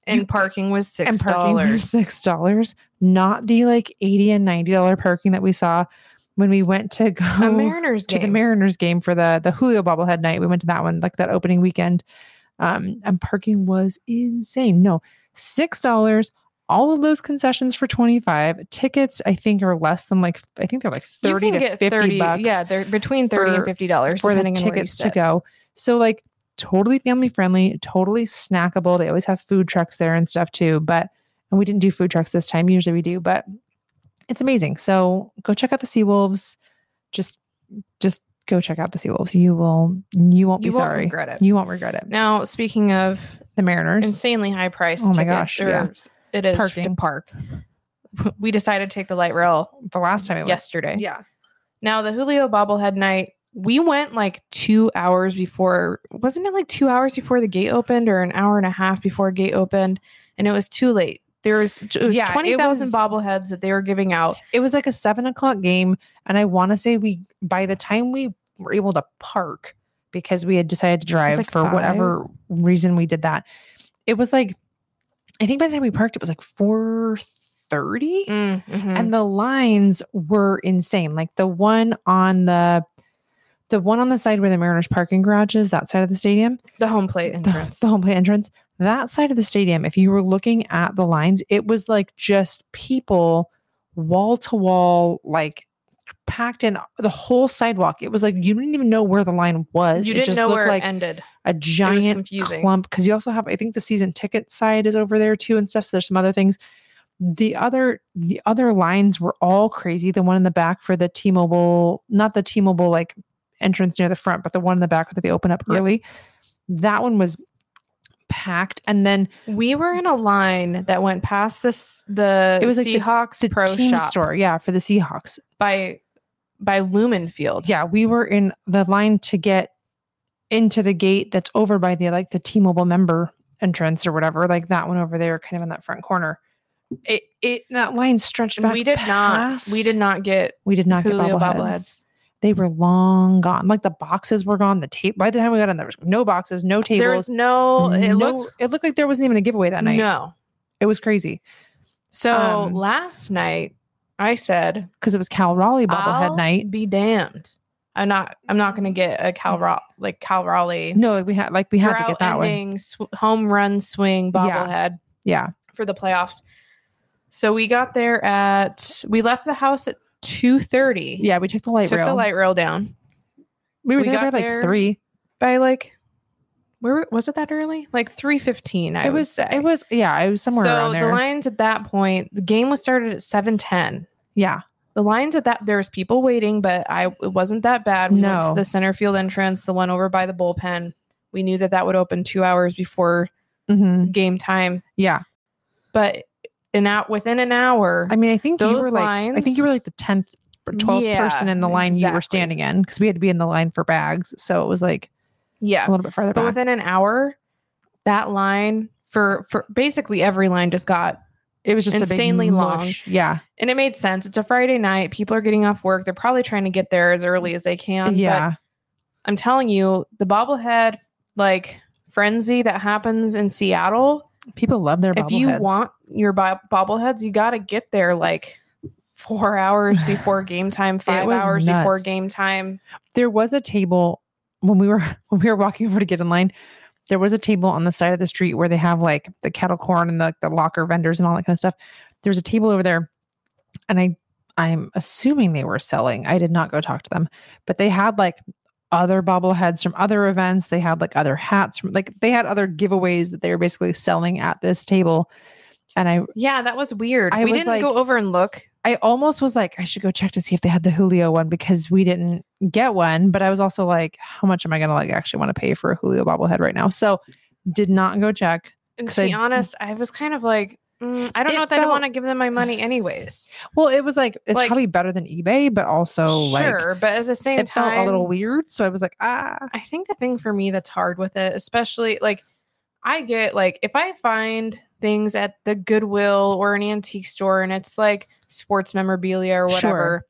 and you- parking was six and parking was dollars. six dollars, not the like eighty and ninety dollar parking that we saw when we went to go A Mariners to game. the Mariners game for the the Julio bobblehead night. We went to that one like that opening weekend, um, and parking was insane. No, six dollars. All of those concessions for twenty five. Tickets, I think, are less than like I think they're like thirty to fifty 30 bucks. Yeah, they're between 30 and fifty dollars for the depending on where you tickets to go. So like totally family friendly, totally snackable. They always have food trucks there and stuff too. But and we didn't do food trucks this time. Usually we do, but it's amazing. So go check out the Seawolves. Just just go check out the Seawolves. You will you won't You be won't sorry. regret it. You won't regret it. Now, speaking of The Mariners. insanely high price, Oh my gosh, yeah. it is Parking. to park. (laughs) We decided to take the light rail the last time I went. yesterday. Yeah. Now the Julio bobblehead night, we went like two hours before. Wasn't it like two hours before the gate opened, or an hour and a half before gate opened? And it was too late. There was was Yeah, twenty thousand bobbleheads that they were giving out. It was like a seven o'clock game. And I want to say we by the time we were able to park because we had decided to drive like for five. whatever reason we did that. It was like I think by the time we parked, it was like four thirty, Mm, mhm. and the lines were insane. Like the one on the the one on the side where the Mariners parking garage is, that side of the stadium, the home plate the- entrance. the home plate entrance, that side of the stadium. If you were looking at the lines, it was like just people wall to wall, like packed in the whole sidewalk. It was like you didn't even know where the line was. You it didn't just know looked where like it ended. a giant clump because you also have I think the season ticket side is over there too and stuff. So there's some other things. The other the other lines were all crazy. The one in the back for the T-Mobile, not the T-Mobile like entrance near the front, but the one in the back that they open up Yep. early. That one was packed. And then We were in a line that went past this the It was like Seahawks the Pro team Shop store, yeah, for the Seahawks. by by Lumen Field. Yeah, we were in the line to get into the gate that's over by the like the T-Mobile member entrance or whatever, like that one over there, kind of in that front corner. It it that line stretched back. we did past- not we did not get we did not Julio get bobbleheads. bobbleheads. They were long gone. Like the boxes were gone. The tape by the time we got in there was no boxes, no There tables. was no it no- looked it looked like there wasn't even a giveaway that night. no. It was crazy So Um, last night I said because it was Cal Raleigh bobblehead night. Be damned. I'm not I'm not gonna get a Cal Ra- like Cal Raleigh No, we had like we had to get that one. ending sw- home run swing Yeah. bobblehead Yeah. for the playoffs. So we got there at we left the house at two thirty. Yeah, we took the light rail. took rail. the light rail down we were we there by like there- three. by like where was it that early? Like three fifteen. I it was say. it was yeah, it was somewhere so around there. the lines at that point, the game was started at seven ten. yeah. The lines at that there was people waiting, but I it wasn't that bad. We went to No. the center field entrance, the one over by the bullpen. We knew that that would open two hours before hmm game time, Yeah. but in out within an hour, I mean, I think you Those were like I think you were like the tenth or twelfth Yeah, person in the line you were standing in because we had to be in the line for bags. So it was like yeah, a little bit farther but back. within an hour, that line for for basically every line just got it was just insanely long. Yeah. and it made sense. It's a Friday night. People are getting off work. They're probably trying to get there as early as they can. but yeah. I'm telling you, the bobblehead like frenzy that happens in Seattle. People love their If you bobbleheads. want your bo- bobbleheads, you got to get there like four (laughs) hours before (sighs) game time, five was hours before game time. there was a table when we were (laughs) when we were walking over to get in line there was a table on the side of the street where they have like the kettle corn and the, the locker vendors and all that kind of stuff there was a table over there and i i'm assuming they were selling i did not go talk to them but they had like other bobbleheads from other events they had like other hats from like they had other giveaways that they were basically selling at this table and i Yeah, that was weird. I we was didn't like- go over and look. I almost was like, I should go check to see if they had the Julio one because we didn't get one. But I was also like, how much am I gonna like actually want to pay for a Julio bobblehead right now? So did not go check. And to be I- honest, I was kind of like, mm, I don't It know if I felt- want to give them my money anyways. Well, it was like it's Like- probably better than eBay, but also like sure, but at the same it time, felt a little weird. So I was like, ah, I think the thing for me that's hard with it, especially like I get like if I find things at the Goodwill or an antique store and it's like sports memorabilia or Sure. whatever,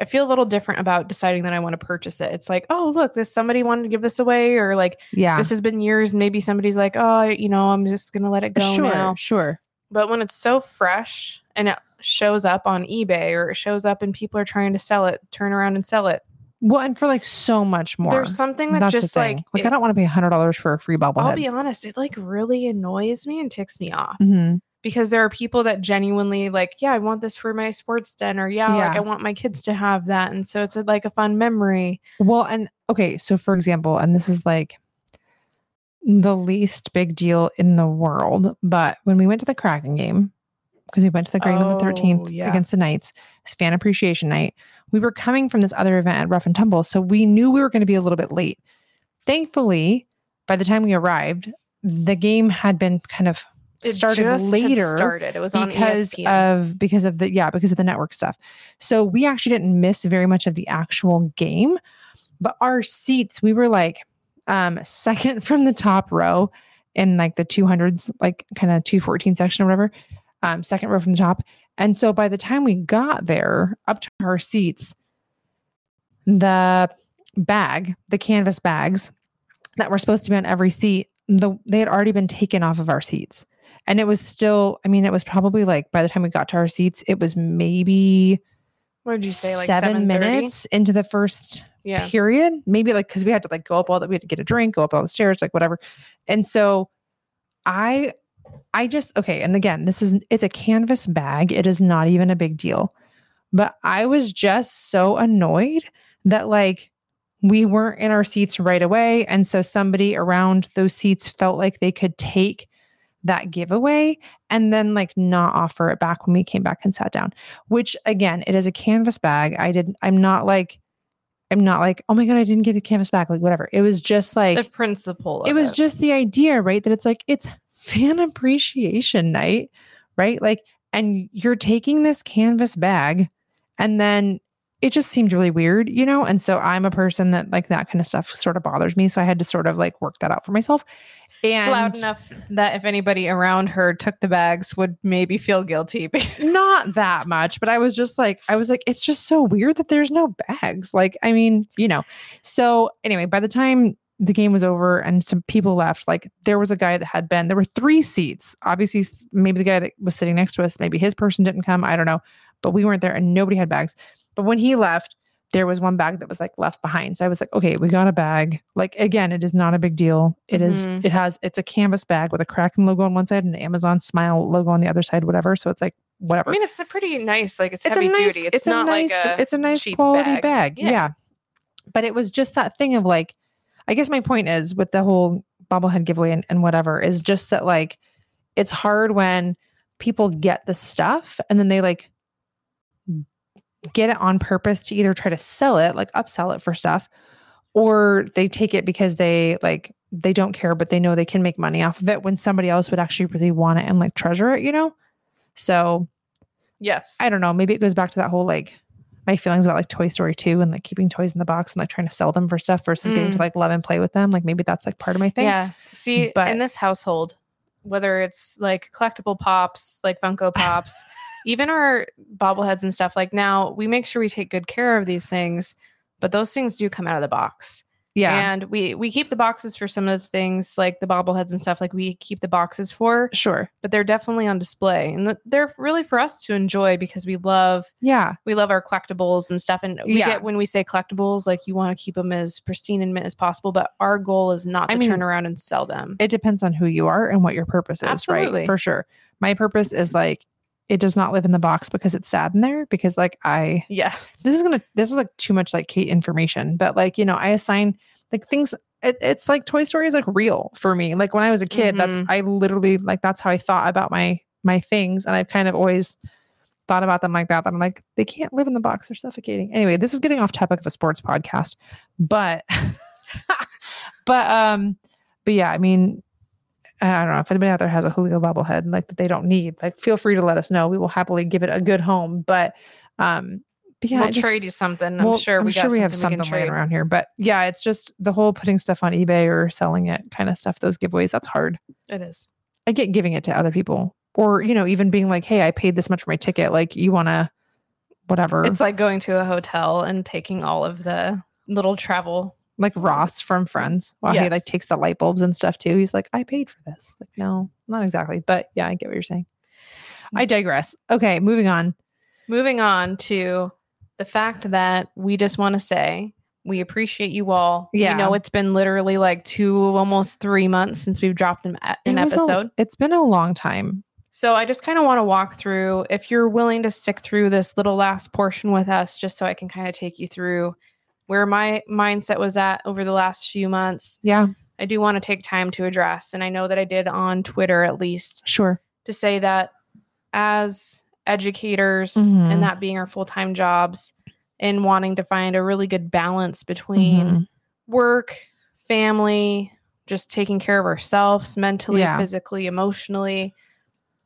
I feel a little different about deciding that I want to purchase it. It's like, oh, look, this somebody wanted to give this away, or like yeah, this has been years. Maybe somebody's like, oh, you know, I'm just gonna let it go sure, now. sure. But when it's so fresh and it shows up on eBay or it shows up and people are trying to sell it, turn around and sell it. Well, and for like so much more. There's something that That's just like, like it- I don't want to pay hundred dollars for a free bobblehead. I'll be honest, it like really annoys me and ticks me off Mhm. because there are people that genuinely like, yeah, I want this for my sports den, or yeah, like I want my kids to have that, and so it's like a fun memory. Well, and okay, so for example, and this is like the least big deal in the world, but when we went to the Kraken game, because we went to the game on the Oh, 13th yeah. against the Knights, it's fan appreciation night, we were coming from this other event at Rough and Tumble, so we knew we were going to be a little bit late. Thankfully, by the time we arrived, the game had been kind of It started later started. It was on because of because of the yeah because of the network stuff so we actually didn't miss very much of the actual game but our seats we were like um second (laughs) from the top row in like the 200s like kind of 214 section or whatever um second row from the top and so by the time we got there up to our seats the bag the canvas bags that were supposed to be on every seat the they had already been taken off of our seats and it was still i mean it was probably like by the time we got to our seats it was maybe what did you say? Like seven minutes into the first Yeah. period maybe like because we had to like go up all that we had to get a drink go up all the stairs like whatever and so i i just okay and again this is it's a canvas bag it is not even a big deal But I was just so annoyed that like we weren't in our seats right away. And so somebody around those seats felt like they could take that giveaway and then like not offer it back when we came back and sat down, which again, it is a canvas bag. I didn't, I'm not like, I'm not like, oh my God, I didn't get the canvas back. Like, whatever. It was just like, the principle. it was just the idea, right? That it's like, it's fan appreciation night, right? Like, and you're taking this canvas bag and then it just seemed really weird, you know? And so I'm a person that like that kind of stuff sort of bothers me. So I had to sort of like work that out for myself. And loud enough that if anybody around her took the bags, would maybe feel guilty. (laughs) not that much, but I was just like, I was like, it's just so weird that there's no bags. Like, I mean, you know. So anyway, by the time the game was over and some people left, like there was a guy that had been, there were three seats. Obviously, maybe the guy that was sitting next to us, maybe his person didn't come. I don't know. But we weren't there and nobody had bags. But when he left, there was one bag that was like left behind. So I was like, okay, we got a bag. Like again, it is not a big deal. It is. Mhm. it has, it's a canvas bag with a Kraken logo on one side and an Amazon smile logo on the other side, whatever. So it's like whatever I mean, it's a pretty nice. Like it's, it's heavy a nice, duty. It's, not nice, like a. it's a nice cheap quality bag. Yeah. Yeah. But it was just that thing of like, I guess my point is with the whole bobblehead giveaway and, and whatever is just that like it's hard when people get the stuff and then they like get it on purpose to either try to sell it, like upsell it for stuff, or they take it because they like they don't care, but they know they can make money off of it when somebody else would actually really want it and like treasure it, you know? So Yes. I don't know. Maybe it goes back to that whole like my feelings about like Toy Story 2 and like keeping toys in the box and like trying to sell them for stuff versus getting to mm. like love and play with them. Like maybe that's like part of my thing. Yeah. See, But- in this household, whether it's like collectible pops, like Funko Pops, even our bobbleheads and stuff, like now we make sure we take good care of these things, but those things do come out of the box. Yeah. And we we keep the boxes for some of the things like the bobbleheads and stuff like we keep the boxes for, sure. but they're definitely on display. And they're really for us to enjoy because we love Yeah. we love our collectibles and stuff and we Yeah. get when we say collectibles like you want to keep them as pristine and mint as possible but our goal is not I to mean, turn around and sell them It depends on who you are and what your purpose is, Absolutely. right? For sure. My purpose is like it does not live in the box because it's sad in there because like I yeah this is gonna this is like too much like Kate information, but like you know, I assign like things. It, it's like Toy Story is like real for me. Like when I was a kid, that's Mhm. I literally like that's how I thought about my my things, and I've kind of always thought about them like that. That I'm like they can't live in the box; they're suffocating. Anyway, this is getting off topic of a sports podcast, but (laughs) but um, but yeah, I mean. I don't know if anybody out there has a Julio bobblehead like that they don't need. Like, feel free to let us know. We will happily give it a good home. But, um, but yeah, we'll just- trade you something i'm well, sure we I'm got sure we have something something we laying around here. But yeah, it's just the whole putting stuff on eBay or selling it kind of stuff. Those giveaways, that's hard. it is I get giving it to other people, or you know, even being like, "Hey, I paid this much for my ticket. Like, you want to, whatever." it's like going to a hotel and taking all of the little travel like Ross from Friends. While he like takes the light bulbs and stuff too. He's like, "I paid for this." Like, no, not exactly, but yeah, I get what you're saying. I Mm. digress. Okay, moving on. moving on to the fact that we just want to say we appreciate you all. Yeah. You know, it's been literally like two, almost three months since we've dropped an, an It was a- episode. it's been a long time. So I just kind of want to walk through if you're willing to stick through this little last portion with us, just so I can kind of take you through where my mindset was at over the last few months. Yeah, I do want to take time to address, and I know that I did on Twitter at least sure. to say that as educators Mhm. and that being our full-time jobs and wanting to find a really good balance between Mhm. work, family, just taking care of ourselves mentally, Yeah. physically, emotionally,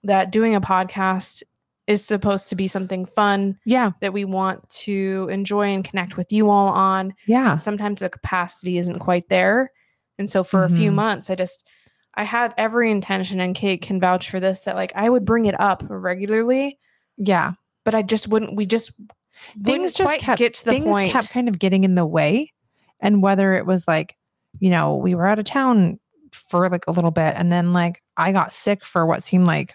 that doing a podcast is supposed to be something fun Yeah, that we want to enjoy and connect with you all on. yeah, Sometimes the capacity isn't quite there. And so for a few Mhm. months, I just I had every intention and Kate can vouch for this that like I would bring it up regularly, yeah. but I just wouldn't we just things just kept get to the things point. kept kind of getting in the way and whether it was like you know we were out of town for like a little bit and then like i got sick for what seemed like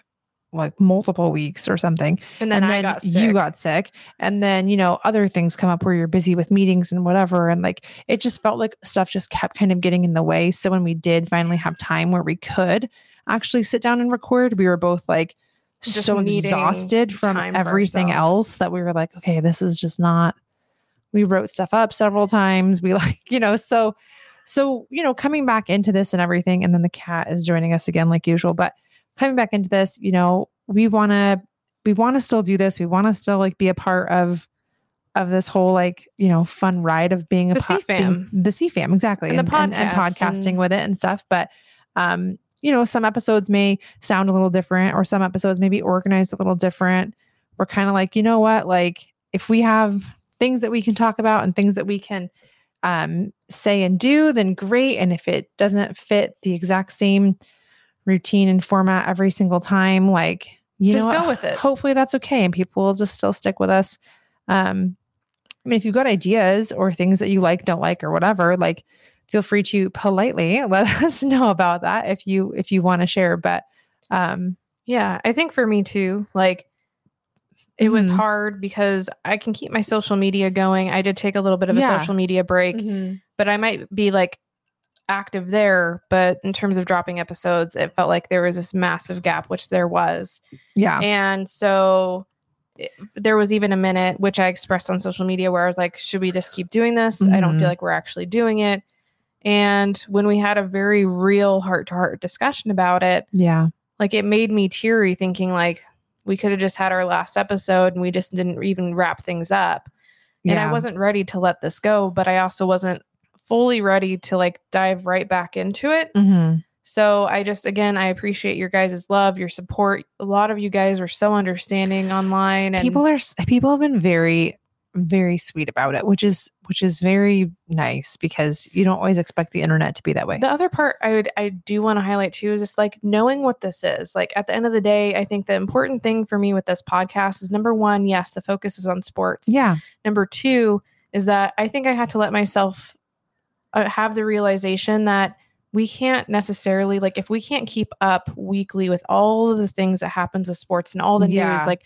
like multiple weeks or something and then I got sick. you got sick and then you know other things come up where you're busy with meetings and whatever and like it just felt like stuff just kept kind of getting in the way so when we did finally have time where we could actually sit down and record we were both like Just so exhausted from everything else that we were like, okay, this is just not. We wrote stuff up several times. We (laughs) like, you know, so so you know, coming back into this and everything, and then the cat is joining us again like usual. But coming back into this, you know, we want to we want to still do this. We want to still like be a part of of this whole like you know fun ride of being a The po- CFAM. being- the CFAM exactly, And the and, podcast podcasting and- with it and stuff. But um, you know, some episodes may sound a little different, or some episodes may be organized a little different. We're kind of like, you know what, like if we have things that we can talk about and things that we can um, say and do, then great. And if it doesn't fit the exact same routine and format every single time, like you Just go with it. Hopefully that's okay, and people will just still stick with us. Um, I mean, if you've got ideas or things that you like, don't like, or whatever, like feel free to politely (laughs) let us know about that if you if you want to share. But um, Yeah, I think for me too, like it was Mhm. hard because I can keep my social media going. I did take a little bit of a social media break, but I might be like active there. But in terms of dropping episodes, it felt like there was this massive gap, which there was. yeah, And so it- there was even a minute, which I expressed on social media, where I was like, should we just keep doing this? I don't feel mm-hmm. like we're actually doing it. And when we had a very real heart to heart discussion about it, yeah, like it made me teary thinking like we could have just had our last episode and we just didn't even wrap things up. And I wasn't ready to let this go, but I also wasn't fully ready to like dive right back into it. Mhm. So I just again I appreciate your guys' love, your support. A lot of you guys are so understanding online and people are people have been very very sweet about it which is which is very nice because you don't always expect the internet to be that way the other part I would I do want to highlight too is just like knowing what this is. Like at the end of the day, I think the important thing for me with this podcast is number one, yes, the focus is on sports. yeah Number two is that I think I had to let myself uh, have the realization that we can't necessarily like if we can't keep up weekly with all of the things that happens with sports and all the Yeah. news like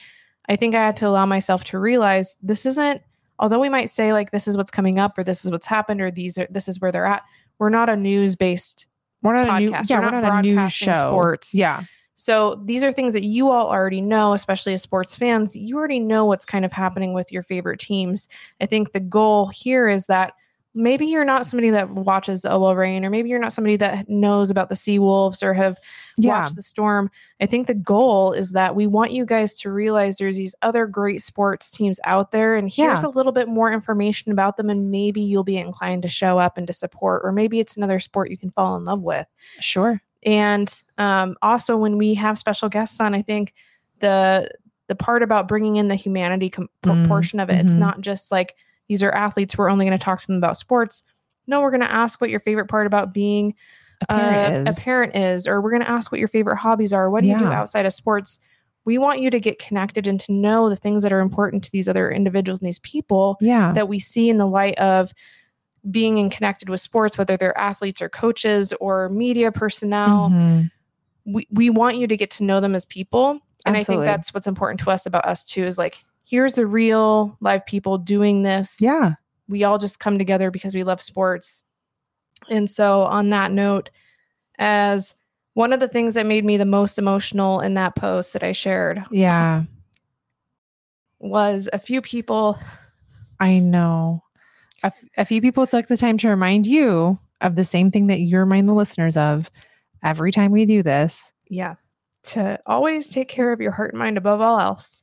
I think I had to allow myself to realize this isn't although we might say like this is what's coming up or this is what's happened or these are this is where they're at we're not a news based we're not a new yeah We're we're not not, a news show sports. yeah so these are things that you all already know, especially as sports fans. You already know what's kind of happening with your favorite teams. I think the goal here is that maybe you're not somebody that watches the OL Reign or maybe you're not somebody that knows about the Seawolves or have yeah watched the Storm. I think the goal is that we want you guys to realize there's these other great sports teams out there, and here's Yeah. a little bit more information about them, and maybe you'll be inclined to show up and to support, or maybe it's another sport you can fall in love with. sure And um, also, when we have special guests on, I think the the part about bringing in the humanity com- Mm, portion of it, it's mhm. not just like these are athletes. We're only going to talk to them about sports. No, we're going to ask what your favorite part about being a parent uh, is a parent is, or we're going to ask what your favorite hobbies are. What do you do outside of sports? We want you to get connected and to know the things that are important to these other individuals and these people yeah that we see in the light of being in connected with sports, whether they're athletes or coaches or media personnel Mhm. we, we want you to get to know them as people and Absolutely. i think that's what's important to us about us too is like here's the real live people doing this. Yeah. We all just come together because we love sports. And so on that note as one of the things that made me the most emotional in that post that i shared yeah. was a few people i know. A, f- a few people took the time to remind you of the same thing that you remind the listeners of every time we do this. Yeah. To always take care of your heart and mind above all else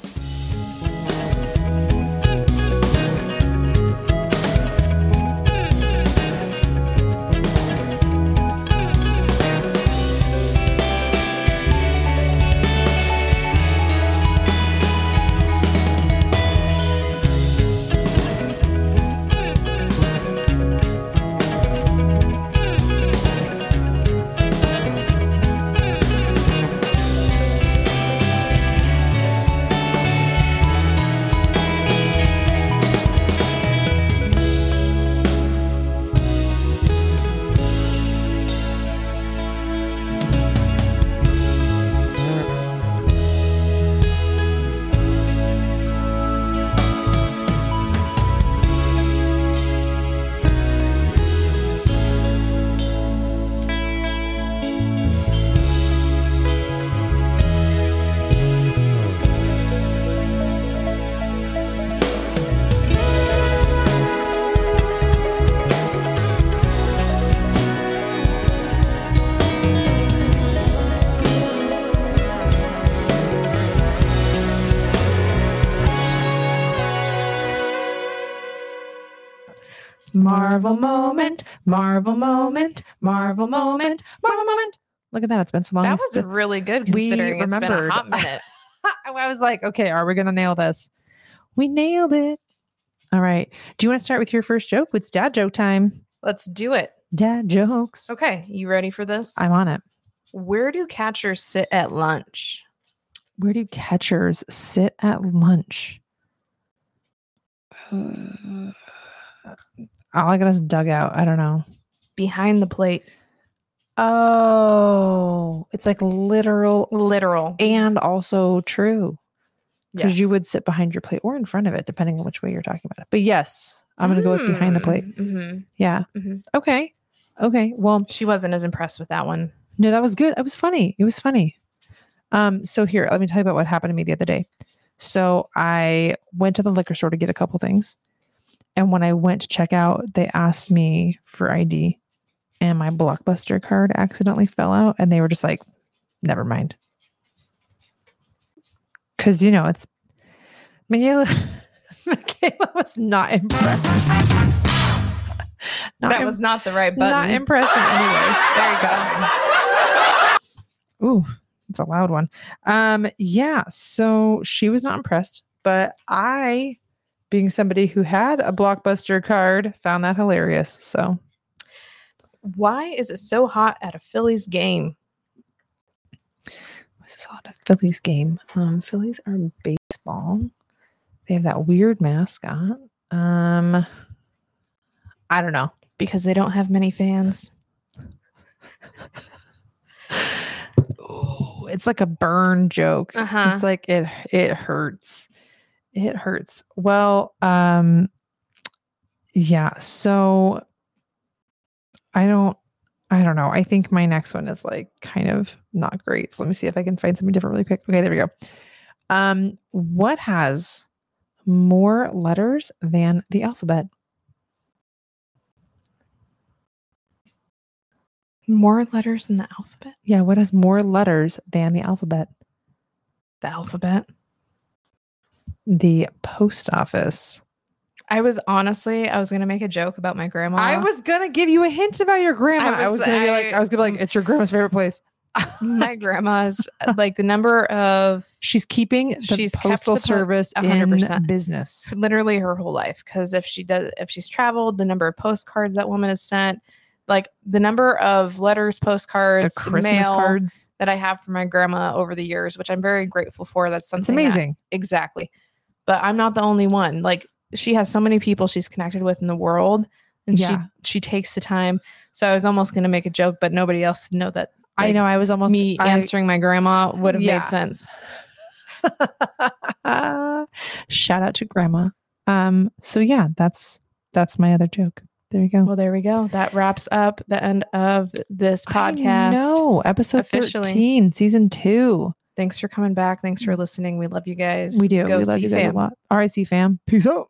Marvel moment, Marvel moment, Marvel moment, Marvel moment. Look at that. It's been so long. That was st- really good we considering it's been a remembered. hot minute. (laughs) I was like, okay, are we going to nail this? We nailed it. All right. Do you want to start with your first joke? It's dad joke time. Let's do it. Dad jokes. Okay, you ready for this? I'm on it. Where do catchers sit at lunch? Where do catchers sit at lunch? Uh, all I got is dugout. I don't know. Behind the plate. Oh, it's like literal Literal. and also true because you would sit behind your plate or in front of it, depending on which way you're talking about it. But yes, I'm going to go with behind the plate. Mhm. Yeah. Mhm. Okay. Okay. Well, She wasn't as impressed with that one. no, that was good. It was funny. It was funny. Um, so here, let me tell you about what happened to me the other day. So I went to the liquor store to get a couple things. And when I went to check out, they asked me for ID and my blockbuster card accidentally fell out and they were just like, never mind. Cause you know, it's Mikaela, (laughs) Mikaela was not impressed. Not that im- was not the right button. not impressed anyway. There you go. Ooh, it's a loud one. Um, yeah, so she was not impressed, but I, being somebody who had a blockbuster card, found that hilarious. So Why is it so hot at a Phillies game? Why is this is a Phillies game. Um, Phillies are baseball. They have that weird mascot. Um, I don't know. Because they don't have many fans. Ooh, it's like a burn joke. Uh-huh. It's like it it hurts. It hurts. Well, um yeah, so I don't I don't know. I think my next one is like kind of not great. So let me see if I can find something different really quick. Okay, there we go. Um what has more letters than the alphabet? More letters than the alphabet? Yeah, what has more letters than the alphabet? The alphabet. The post office. I was honestly, I was gonna make a joke about my grandma. I was gonna give you a hint about your grandma. I was, was- gonna be like, I- I was gonna be like, it's your grandma's favorite place. my (laughs) grandma's like the number of She's keeping the She's postal po- service a hundred in percent. business. literally her whole life because if she does if she's traveled the number of postcards that woman has sent like the number of letters postcards Christmas mail cards. that i have for my grandma over the years which i'm very grateful for that's something It's that- amazing. exactly but i'm not the only one like she has so many people she's connected with in the world and Yeah. she she takes the time so i was almost going to make a joke but nobody else would know that I know. I was almost me I- answering my grandma would have Yeah. made sense (laughs) Shout out to grandma. Um. So yeah, that's that's my other joke. There you go. well there we go that wraps up the end of this podcast No, episode Officially. thirteen, season two. Thanks for coming back. Thanks for mm. listening. We love you guys. We do. Go we love see you guys fam. a lot. RIC fam. Peace out.